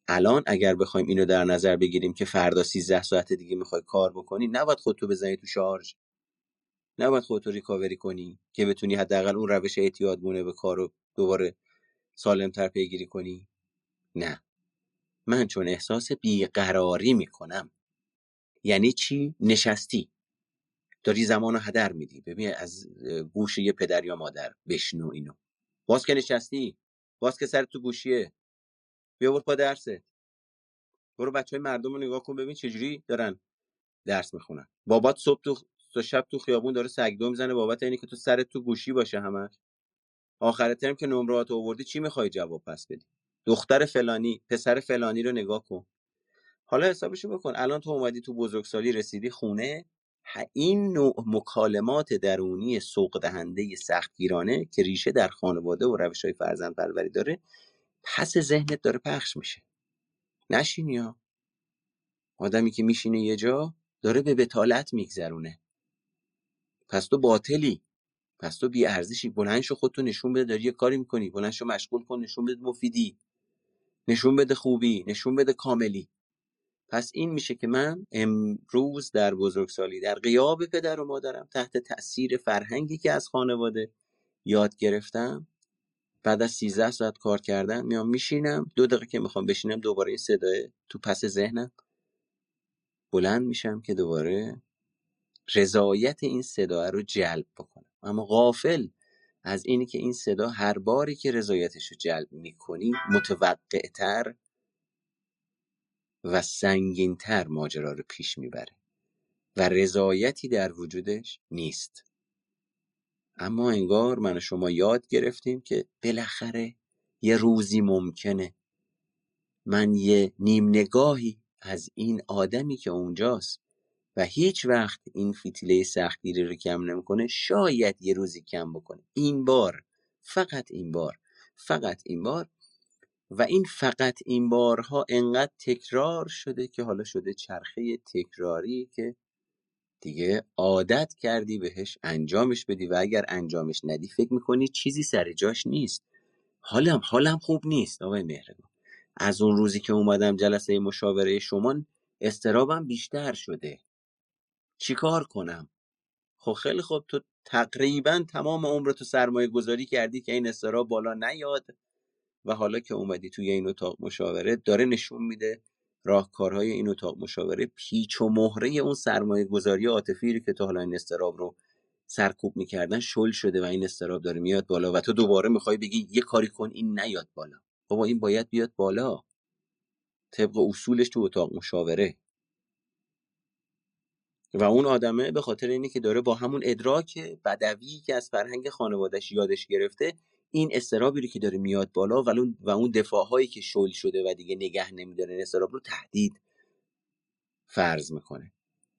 الان اگر بخوایم اینو در نظر بگیریم که فردا 13 ساعت دیگه می‌خوای کار بکنی نباید خودتو بزنی تو شارژ. نباید خودتو ریکاوری کنی که بتونی حداقل اون روش اعتیادگونه به کار رو دوباره سالمتر پیگیری کنی. نه. من چون احساس بیقراری می‌کنم. یعنی چی؟ نشستی. داری زمان رو هدر میدی. ببین از گوش یه پدر یا مادر بشنو اینو. باز که نشستی. باز که سر تو گوشیه. بیا برو پا درسه برو بچه های مردم رو نگاه کن ببین چجوری دارن درس می‌خونن. بابات صبح تو شب تو خیابون داره سگدو می‌زنه. بابت اینه که تو سرت تو گوشی باشه همش. آخر ترم که نمرات آوردی چی می‌خوای جواب پس بدی؟ دختر فلانی پسر فلانی رو نگاه کن. حالا حسابشو بکن الان تو اومدی تو بزرگسالی رسیدی خونه. این نوع مکالمات درونی سوق دهنده سختگیرانه که ریشه در خانواده و روش های فرزند پروری داره پس ذهنت داره پخش میشه. نشین یا آدمی که میشینه یه جا داره به بتالت میگذرونه. پس تو باطلی. پس تو بی ارزشی بلند شو خودتو نشون بده داری یه کاری می‌کنی. بلند شو مشغول کن نشون بده مفیدی. نشون بده خوبی نشون بده کاملی. پس این میشه که من امروز در بزرگسالی در قیاب پدر و مادرم تحت تاثیر فرهنگی که از خانواده یاد گرفتم بعد از 13 ساعت کار کردن میام میشینم دو دقیقه که می‌خوام بشینم دوباره این صدای تو پس ذهنم بلند میشم که دوباره رضایت این صدا رو جلب بکنم. اما غافل از اینی که این صدا هر باری که رضایتش رو جلب می‌کنی متوقعتر و سنگینتر ماجرا رو پیش می‌بره و رضایتی در وجودش نیست. اما انگار من و شما یاد گرفتیم که بالاخره یه روزی ممکنه. من یه نیم نگاهی از این آدمی که اونجاست و هیچ وقت این فتیله سختگیری رو کم نمی‌کنه. شاید یه روزی کم بکنه. این بار فقط این بار فقط این بار. و این فقط این بارها انقدر تکرار شده که حالا شده چرخه تکراری که دیگه عادت کردی بهش انجامش بدی و اگر انجامش ندی فکر می‌کنی چیزی سر جاش نیست. حالم حالم خوب نیست آقای مهرگان از اون روزی که اومدم جلسه مشاوره شما استرابم بیشتر شده. چیکار کنم؟ خب خیلی خوب. تو تقریبا تمام عمر تو سرمایه گذاری کردی که این استراب بالا نیاد و حالا که اومدی توی این اتاق مشاوره داره نشون میده راهکارهای این اتاق مشاوره پیچ و مهره اون سرمایه گذاری عاطفی که تو حالا این استراب رو سرکوب می‌کردن شل شده و این استراب داره میاد بالا و تو دوباره می‌خوای بگی یه کاری کن این نیاد بالا. بابا این باید بیاد بالا. طبق اصولش تو اتاق مشاوره. و اون آدمه به خاطر اینه که داره با همون ادراک بدوی که از فرهنگ خانوادش یادش گرفته این استرابی رو که داره میاد بالا و اون و اون دفاع که شل شده و دیگه نگه نمیداره این استراب رو تهدید فرض می‌کنه.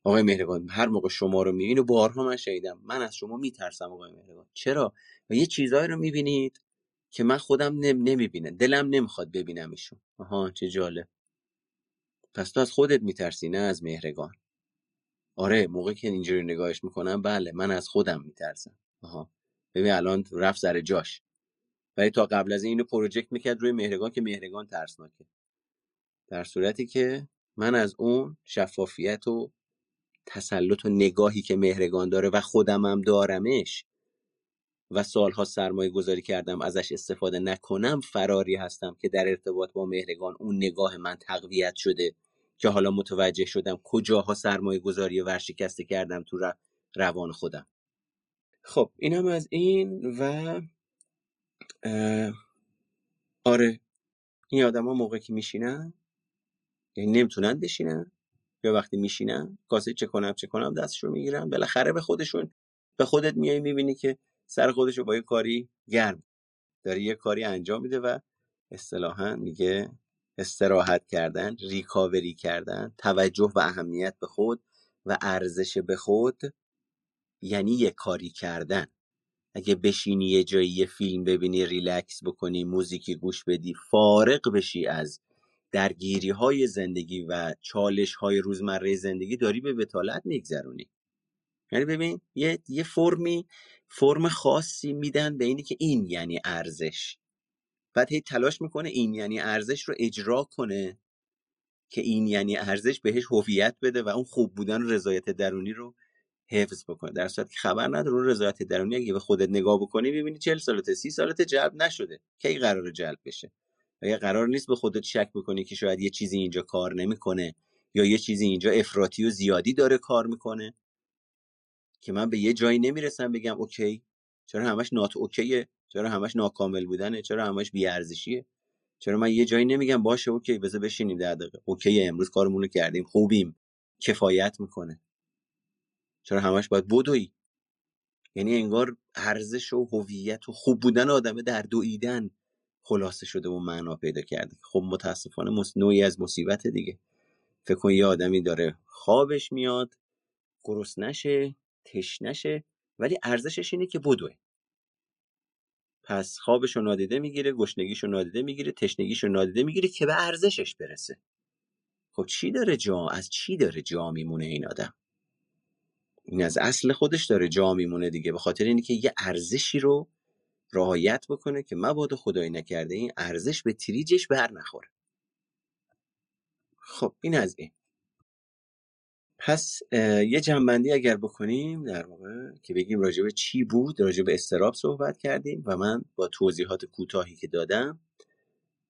آقای مهرگان هر موقع شما رو می‌بینه بارها من شنیدم. من از شما میترسم آقای مهرگان چرا؟ و یه چیزایی رو می‌بینید که من خودم نمی‌بینه دلم نمی‌خواد ببینمشون. آها چه جالب. پس تو از خودت میترسی نه از مهرگان. آره موقعی که اینجوری نگاهش می‌کنم بله من از خودم میترسم. آها. ببین الان رفت سر جاش. ولی تا قبل از این اینو پروژکت می‌کرد روی مهرگان که مهرگان ترسناکه. در صورتی که من از اون شفافیت و تسلط و نگاهی که مهرگان داره و خودمم دارمش و سالها سرمایه گذاری کردم ازش استفاده نکنم فراری هستم که در ارتباط با مهرگان اون نگاه من تقویت شده. که حالا متوجه شدم کجاها سرمایه گذاری ورشکسته کردم تو روان خودم. خب این هم از این و آره این آدم ها موقع که میشینن یعنی نمی‌تونن بشینن یا وقتی میشینن کاسه چه کنم چه کنم دستشو می‌گیرن بالاخره به خودشون به خودت میای می‌بینی که سر خودشو با یه کاری گرم داره یه کاری انجام میده و اصطلاحا میگه استراحت کردن ریکاوری کردن توجه و اهمیت به خود و ارزش به خود یعنی یه کاری کردن. اگه بشینی یه جایی یه فیلم ببینی ریلکس بکنی موزیکی گوش بدی فارق بشی از درگیری های زندگی و چالش های روزمره زندگی داری به بتالت میگذرونی. یعنی ببین یه یه فرمی فرم خاصی میدن به اینی که این یعنی ارزش. بعد هی تلاش می‌کنه این یعنی ارزش رو اجرا کنه که این یعنی ارزش بهش هویت بده و اون خوب بودن و رضایت درونی رو حفظ بکنه. در صورتی که خبر نداره اون رضایت درونی اگه به خودت نگاه بکنی ببینی 40 سالته 30 سالته جلب نشده. کی قرار جلب بشه؟ اگه قرار نیست به خودت شک بکنی که شاید یه چیزی اینجا کار نمی‌کنه یا یه چیزی اینجا افراطی و زیادی داره کار می‌کنه که من به یه جایی نمی‌رسم بگم OK. چرا همش not OK ه؟ چرا همش ناکامل بودنه؟ چرا همش بیارزشیه؟ چرا من یه جایی نمیگم باشه OK بذار بشینیم ده دقیقه. OK امروز کارمون رو کردیم خوبیم. کفایت می‌کنه. چرا همش باید بدوی؟ یعنی انگار ارزش و هویت و خوب بودن آدمه در دویدن خلاصه شده و معنا پیدا کرده. خب متاسفانه نوعی از مصیبت دیگه. فکر کن یه آدمی داره خوابش میاد نشه تشنشه ولی ارزشش اینه که بدوه. پس خوابش رو نادیده می‌گیره گشنگیش رو نادیده می‌گیره تشنگیش رو نادیده می‌گیره که به ارزشش برسه. خب چی داره جا از چی داره جا میمونه این آدم؟ این از اصل خودش داره جا میمونه دیگه به خاطر اینه که یه ارزشی رو رعایت بکنه که مبادا خدایی نکرده این ارزش به تریجش بر نخوره. خب این از این. پس یه جنبندی اگر بکنیم در واقع که بگیم راجبه چی بود راجبه استراب صحبت کردیم و من با توضیحات کوتاهی که دادم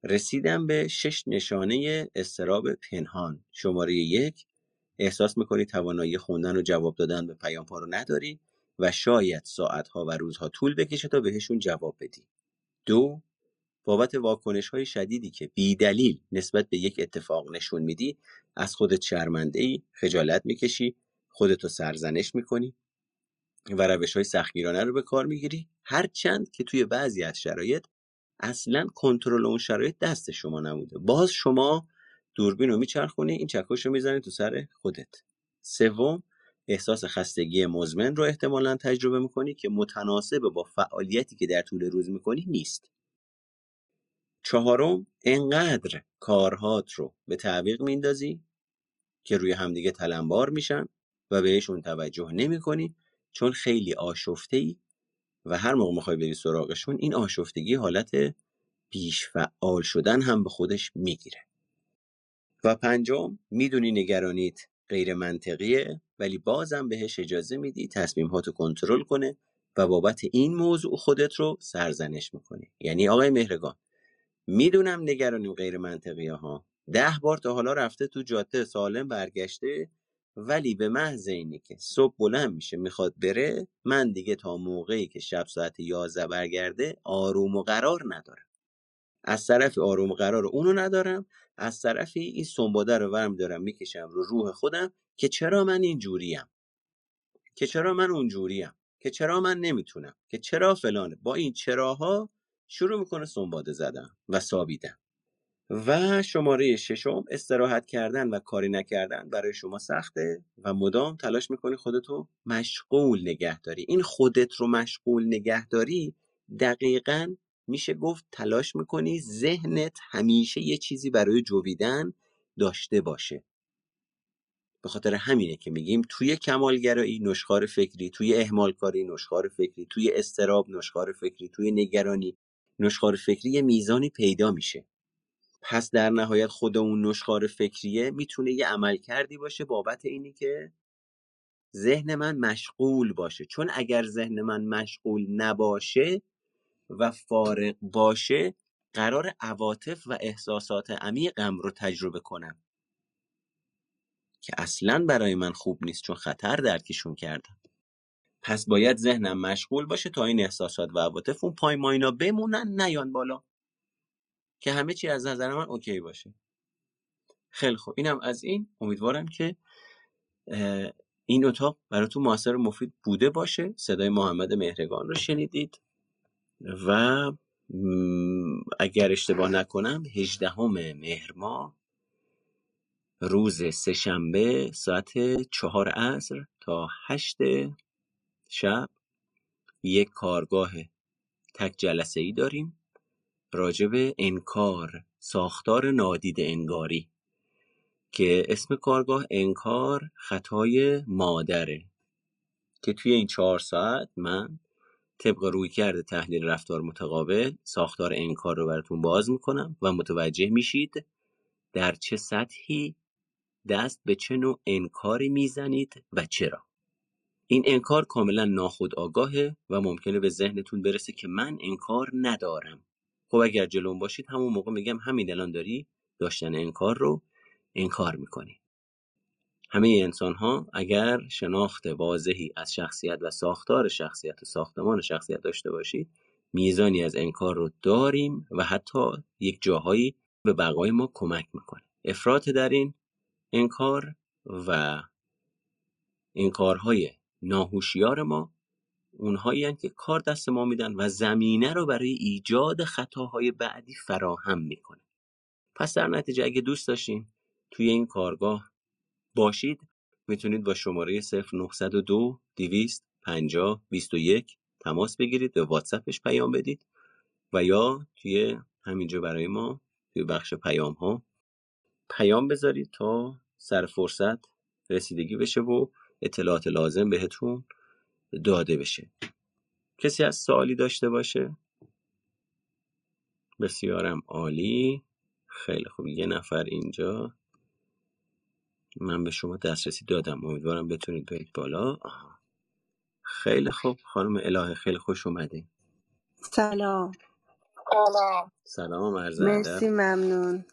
رسیدم به شش نشانه استراب پنهان. شماره یک احساس می‌کنی توانایی خوندن و جواب دادن به پیام رو نداری و شاید ساعتها و روزها طول بکشه تا بهشون جواب بدی. دو بابت واکنش های شدیدی که بی دلیل نسبت به یک اتفاق نشون میدی از خودت شرمنده ای خجالت می‌کشی خودتو سرزنش می‌کنی و روش های سختگیرانه رو به کار می‌گیری. هرچند که توی بعضی از شرایط اصلا کنترل اون شرایط دست شما نبوده. باز شما دوربین رو میچرخونی این چکش رو می‌زنی تو سر خودت. سوم احساس خستگی مزمن رو احتمالا تجربه می‌کنی که متناسب با فعالیتی که در طول روز می‌کنی نیست. چهارم انقدر کارهات رو به تعویق میندازی که روی همدیگه تلمبار میشن و بهشون توجه نمی چون خیلی آشفته ای و هر موقع می‌خوای بری سراغشون این آشفتگی حالت بیش فعال شدن هم به خودش می‌گیره. و پنجم می‌دونی نگرانیت غیر منطقیه ولی بازم بهش اجازه میدی تصمیماتو کنترل کنه و بابت این موضوع خودت رو سرزنش می‌کنی. یعنی آقای مهرگان می‌دونم نگرانیم غیر منطقی ها ده بار تا حالا رفته تو جاده سالم برگشته ولی به محض اینی که صبح بلند میشه می‌خواد بره من دیگه تا موقعی که شب ساعت 11 برگرده آروم و قرار ندارم. از طرف آروم و قرار اونو ندارم از طرفی این سنباده رو ورم دارم می‌کشم رو روح خودم که چرا من این جوریم که چرا من اون جوریم که چرا من نمی‌تونم؟ که چرا فلانه؟ با این چراها شروع می‌کنه سنباده زدن و سابیدن و شماره ششم استراحت کردن و کاری نکردن برای شما سخته و مدام تلاش می‌کنی خودتو مشغول نگه داری. این خودت رو مشغول نگه داری دقیقا میشه گفت تلاش می‌کنی ذهنت همیشه یه چیزی برای جویدن داشته باشه. به خاطر همینه که میگیم توی کمالگرایی نشخار فکری توی اهمال کاری نشخار فکری توی استراب نشخار فکری توی نگرانی نشخار فکری میزانی پیدا میشه. پس در نهایت خود اون نشخار فکریه می‌تونه یه عمل کردی باشه بابت اینی که ذهن من مشغول باشه. چون اگر ذهن من مشغول نباشه و فارغ باشه قرار عواطف و احساسات عمیقم رو تجربه کنم. که اصلا برای من خوب نیست چون خطر درکشون کردم. پس باید ذهنم مشغول باشه تا این احساسات و عواطف اون پای ماینا بمونن نیان بالا. که همه چی از نظر من اوکی باشه. خیلی خوب. اینم از این. امیدوارم که این اتاق براتون موثر مفید بوده باشه. صدای محمد مهرگان رو شنیدید. و اگر اشتباه نکنم هجدهم مهر ماه روز سهشنبه ساعت چهار عصر تا هشت شب یک کارگاه تک جلسه ای داریم راجع به انکار ساختار نادید انگاری که اسم کارگاه انکار خطای مادره که توی این چهار ساعت من طبق روی کرده تحلیل رفتار متقابل ساختار انکار رو براتون باز می‌کنم و متوجه میشید در چه سطحی دست به چه نوع انکاری می‌زنید و چرا. این انکار کاملا ناخود آگاهه و ممکنه به ذهنتون برسه که من انکار ندارم. خب اگر جلوم باشید همون موقع میگم همین الان داری داشتن انکار رو انکار می‌کنی. همه انسان ها اگر شناخت واضحی از شخصیت و ساختار شخصیت و ساختمان شخصیت داشته باشید میزانی از انکار رو داریم و حتی یک جاهایی به بقای ما کمک می‌کنه. افراط در این انکار و انکارهای ناهوشیار ما اونهایی که کار دست ما میدن و زمینه رو برای ایجاد خطاهای بعدی فراهم می‌کنه پس در نتیجه اگه دوست داشتین توی این کارگاه باشید می‌تونید با شماره 0902 250 21 تماس بگیرید به واتساپش پیام بدید و یا توی همینجا برای ما توی بخش پیام ها پیام بذارید تا سر فرصت رسیدگی بشه و اطلاعات لازم بهتون داده بشه. کسی از سوالی داشته باشه؟ بسیارم عالی. خیلی خوب. یه نفر اینجا. من به شما دسترسی دادم. امیدوارم بتونید برید بالا. آها. خیلی خوب. خانم الهه خیلی خوش اومدین سلام. سلام. عرض مرسی ممنون.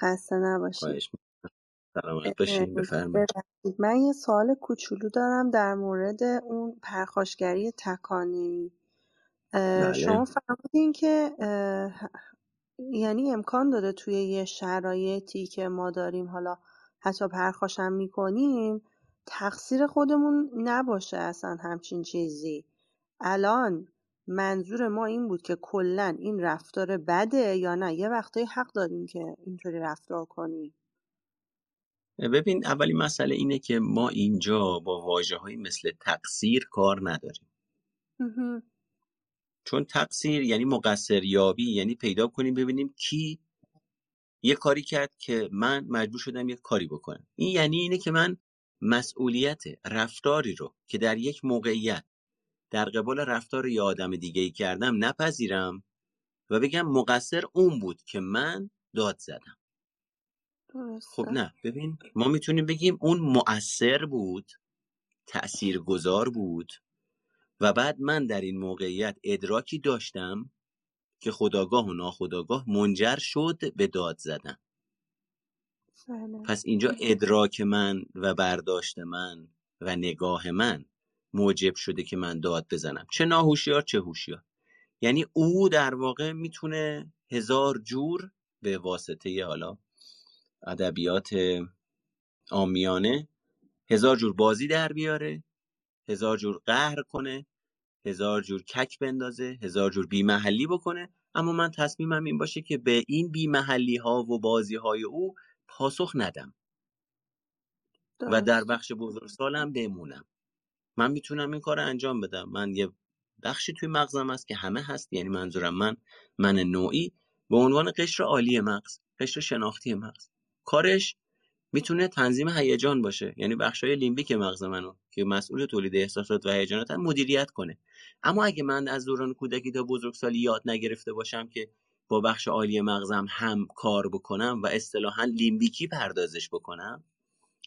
خسته نباشید. سلامت باشین بفرمایید. من یه سوال کوچولو دارم در مورد اون پرخاشگری تکانی. بله. شما فرمودین که یعنی امکان داره توی یه شرایطی که ما داریم حالا حتی پرخاشم می‌کنیم تقصیر خودمون نباشه اصلا همچین چیزی. الان منظور ما این بود که کلا این رفتار بده یا نه؟ یه وقتایی حق داریم که اینطوری رفتار کنیم. ببین اولی مسئله اینه که ما اینجا با واجه های مثل تقصیر کار نداریم. چون تقصیر یعنی مقصر یابی یعنی پیدا کنیم ببینیم کی یه کاری کرد که من مجبور شدم یه کاری بکنم. این یعنی اینه که من مسئولیت رفتاری رو که در یک موقعیت در قبال رفتار یه آدم دیگه ای کردم نپذیرم و بگم مقصر اون بود که من داد زدم. خب نه ببین ما می‌تونیم بگیم اون مؤثر بود تأثیر گذار بود و بعد من در این موقعیت ادراکی داشتم که خداگاه و ناخداگاه منجر شد به داد زدن. بله. پس اینجا ادراک من و برداشت من و نگاه من موجب شده که من داد بزنم. چه ناهوشیار چه هوشیار. یعنی او در واقع می‌تونه هزار جور به واسطه حالا ادبیات آمیانه هزار جور بازی در بیاره هزار جور قهر کنه هزار جور کک بندازه هزار جور بیمحلی بکنه. اما من تصمیمم این باشه که به این بی محلی ها و بازی های او پاسخ ندم. و در بخش بزرگسالم بمونم. من می‌تونم این کار انجام بدم. من یه بخشی توی مغزم هست که همه هست. یعنی منظورم من من نوعی. به عنوان قشر عالی مغز قشر شناختی مغز. کارش می‌تونه تنظیم هیجان باشه. یعنی بخشای لیمبیک مغز منو که مسئول تولید احساسات و هیجانات مدیریت کنه. اما اگه من از دوران کودکی تا بزرگسالی یاد نگرفته باشم که با بخش عالی مغزم هم کار بکنم و اصطلاحا لیمبیکی پردازش بکنم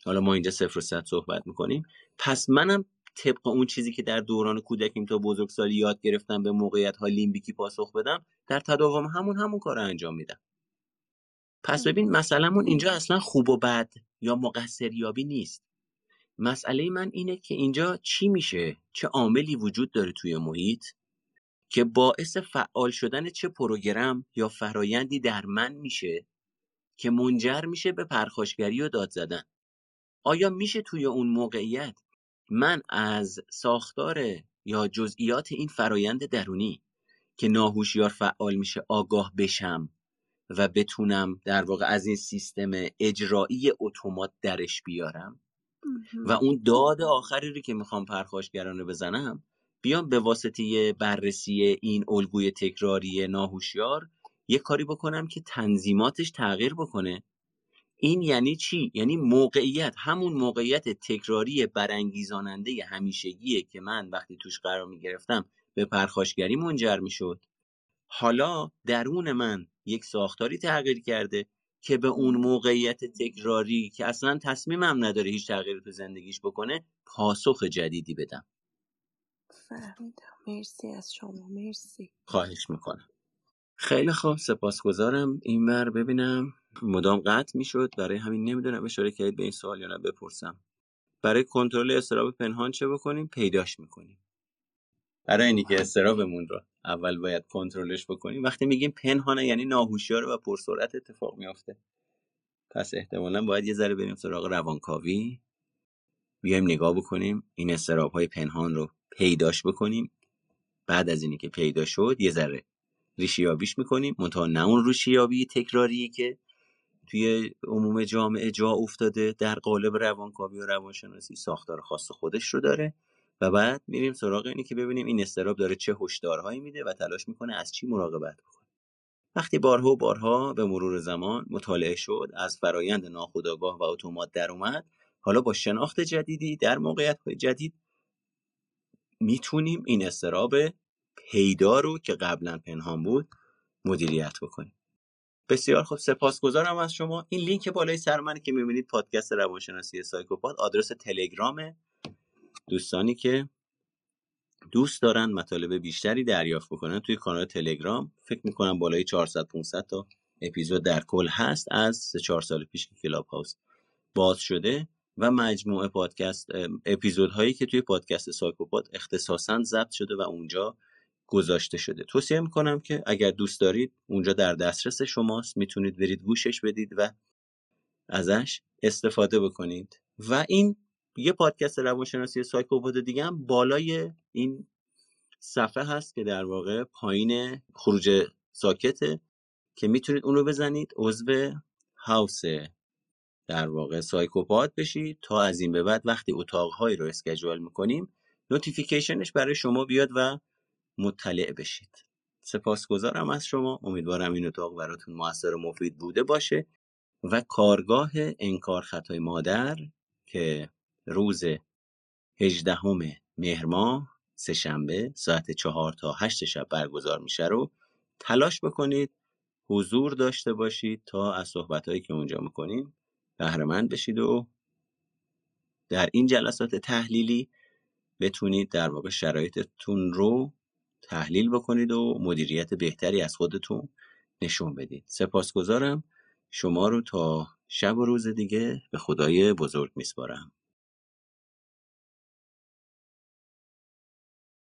حالا ما اینجا صفر و صد صحبت می‌کنیم. پس منم طبق اون چیزی که در دوران کودکیم تا بزرگسالی یاد گرفتم به موقعیت ها لیمبیکی پاسخ بدم در تداوم همون همون کار انجام میدم. پس ببین مسئلهمون اینجا اصلا خوب و بد یا مقصریابی نیست. مسئله من اینه که اینجا چی میشه؟ چه عاملی وجود داره توی محیط که باعث فعال شدن چه پروگرام یا فرایندی در من میشه که منجر میشه به پرخاشگری و داد زدن؟ آیا میشه توی اون موقعیت من از ساختار یا جزئیات این فرایند درونی که ناهوشیار فعال میشه آگاه بشم؟ و بتونم در واقع از این سیستم اجرایی اتومات درش بیارم و اون داد آخری رو که می‌خوام پرخاشگرانه بزنم بیام به واسطه بررسی این الگوی تکراری ناهوشیار یه کاری بکنم که تنظیماتش تغییر بکنه. این یعنی چی؟ یعنی موقعیت همون موقعیت تکراری برانگیزاننده همیشگیه که من وقتی توش قرار می‌گرفتم به پرخاشگری منجر می‌شد. حالا درون من یک ساختاری تغییر کرده که به اون موقعیت تکراری که اصلا تصمیمم نداره هیچ تغییری تو زندگیش بکنه پاسخ جدیدی بدم. فهمیدم. مرسی از شما. مرسی. خواهش می‌کنم. خیلی خوب. سپاسگزارم. این بر ببینم مدام قطع می‌شد. برای همین نمی‌دونم اشاره کردید به این سوال یا نه بپرسم. برای کنترل استراب پنهان چه بکنیم؟ پیداش می‌کنیم. برای اینی که استرابمون رو اول باید کنترلش بکنیم. وقتی میگیم پنهانه یعنی ناهوشیار و پرسرعت اتفاق میافته. پس احتمالا باید یه ذره بریم سراغ روانکاوی. بیایم نگاه بکنیم این استراب های پنهان رو پیداش بکنیم. بعد از اینی که پیدا شد یه ذره ریشیابیش می‌کنیم. منتها نه اون ریشیابی تکراری که توی عموم جامعه جا افتاده. در قالب روانکاوی و روانشناسی ساختار خاص خودش رو داره. و بعد میریم سراغ اینی که ببینیم این استراب داره چه هشدارهایی میده و تلاش می‌کنه از چی مراقبت بکنه. وقتی بارها و بارها به مرور زمان مطالعه شد از فرایند ناخودآگاه و اتومات در اومد حالا با شناخت جدیدی در موقعیت جدید می‌تونیم این استراب پیدا رو که قبلا پنهان بود مدیریت بکنیم. بسیار خوب. سپاسگزارم از شما. این لینک بالای سر منه که می‌بینید پادکست روانشناسی سایکوپات. آدرس تلگرامه. دوستانی که دوست دارن مطالب بیشتری دریافت بکنن توی کانال تلگرام فکر می‌کنم بالای 400 500 تا اپیزود در کل هست از 3 4 سال پیش که کلاب هاوس باز شده و مجموعه پادکست اپیزودهایی که توی پادکست سایکوپات اختصاصا ضبط شده و اونجا گذاشته شده. توصیه می‌کنم که اگر دوست دارید اونجا در دسترس شماست می‌تونید برید گوشش بدید و ازش استفاده بکنید. و این یه پادکست روانشناسی سایکوپات دیگه هم بالای این صفحه هست که در واقع پایین خروج ساکته که می‌تونید اون رو بزنید. عضو هاوس در واقع سایکوپات بشید تا از این به بعد وقتی اتاقهایی رو اسکجول می‌کنیم نوتیفیکیشنش برای شما بیاد و مطلع بشید. سپاسگزارم از شما. امیدوارم این اتاق براتون موثر و مفید بوده باشه. و کارگاه انکار خطای مادر که روز 18 مهر ماه سهشنبه ساعت چهار تا هشت شب برگزار میشه رو تلاش بکنید حضور داشته باشید تا از صحبتهایی که اونجا می‌کنیم بهرهمند بشید و در این جلسات تحلیلی بتونید در واقع شرایطتون رو تحلیل بکنید و مدیریت بهتری از خودتون نشون بدید. سپاسگزارم. شما رو تا شب و روز دیگه به خدای بزرگ میسپارم.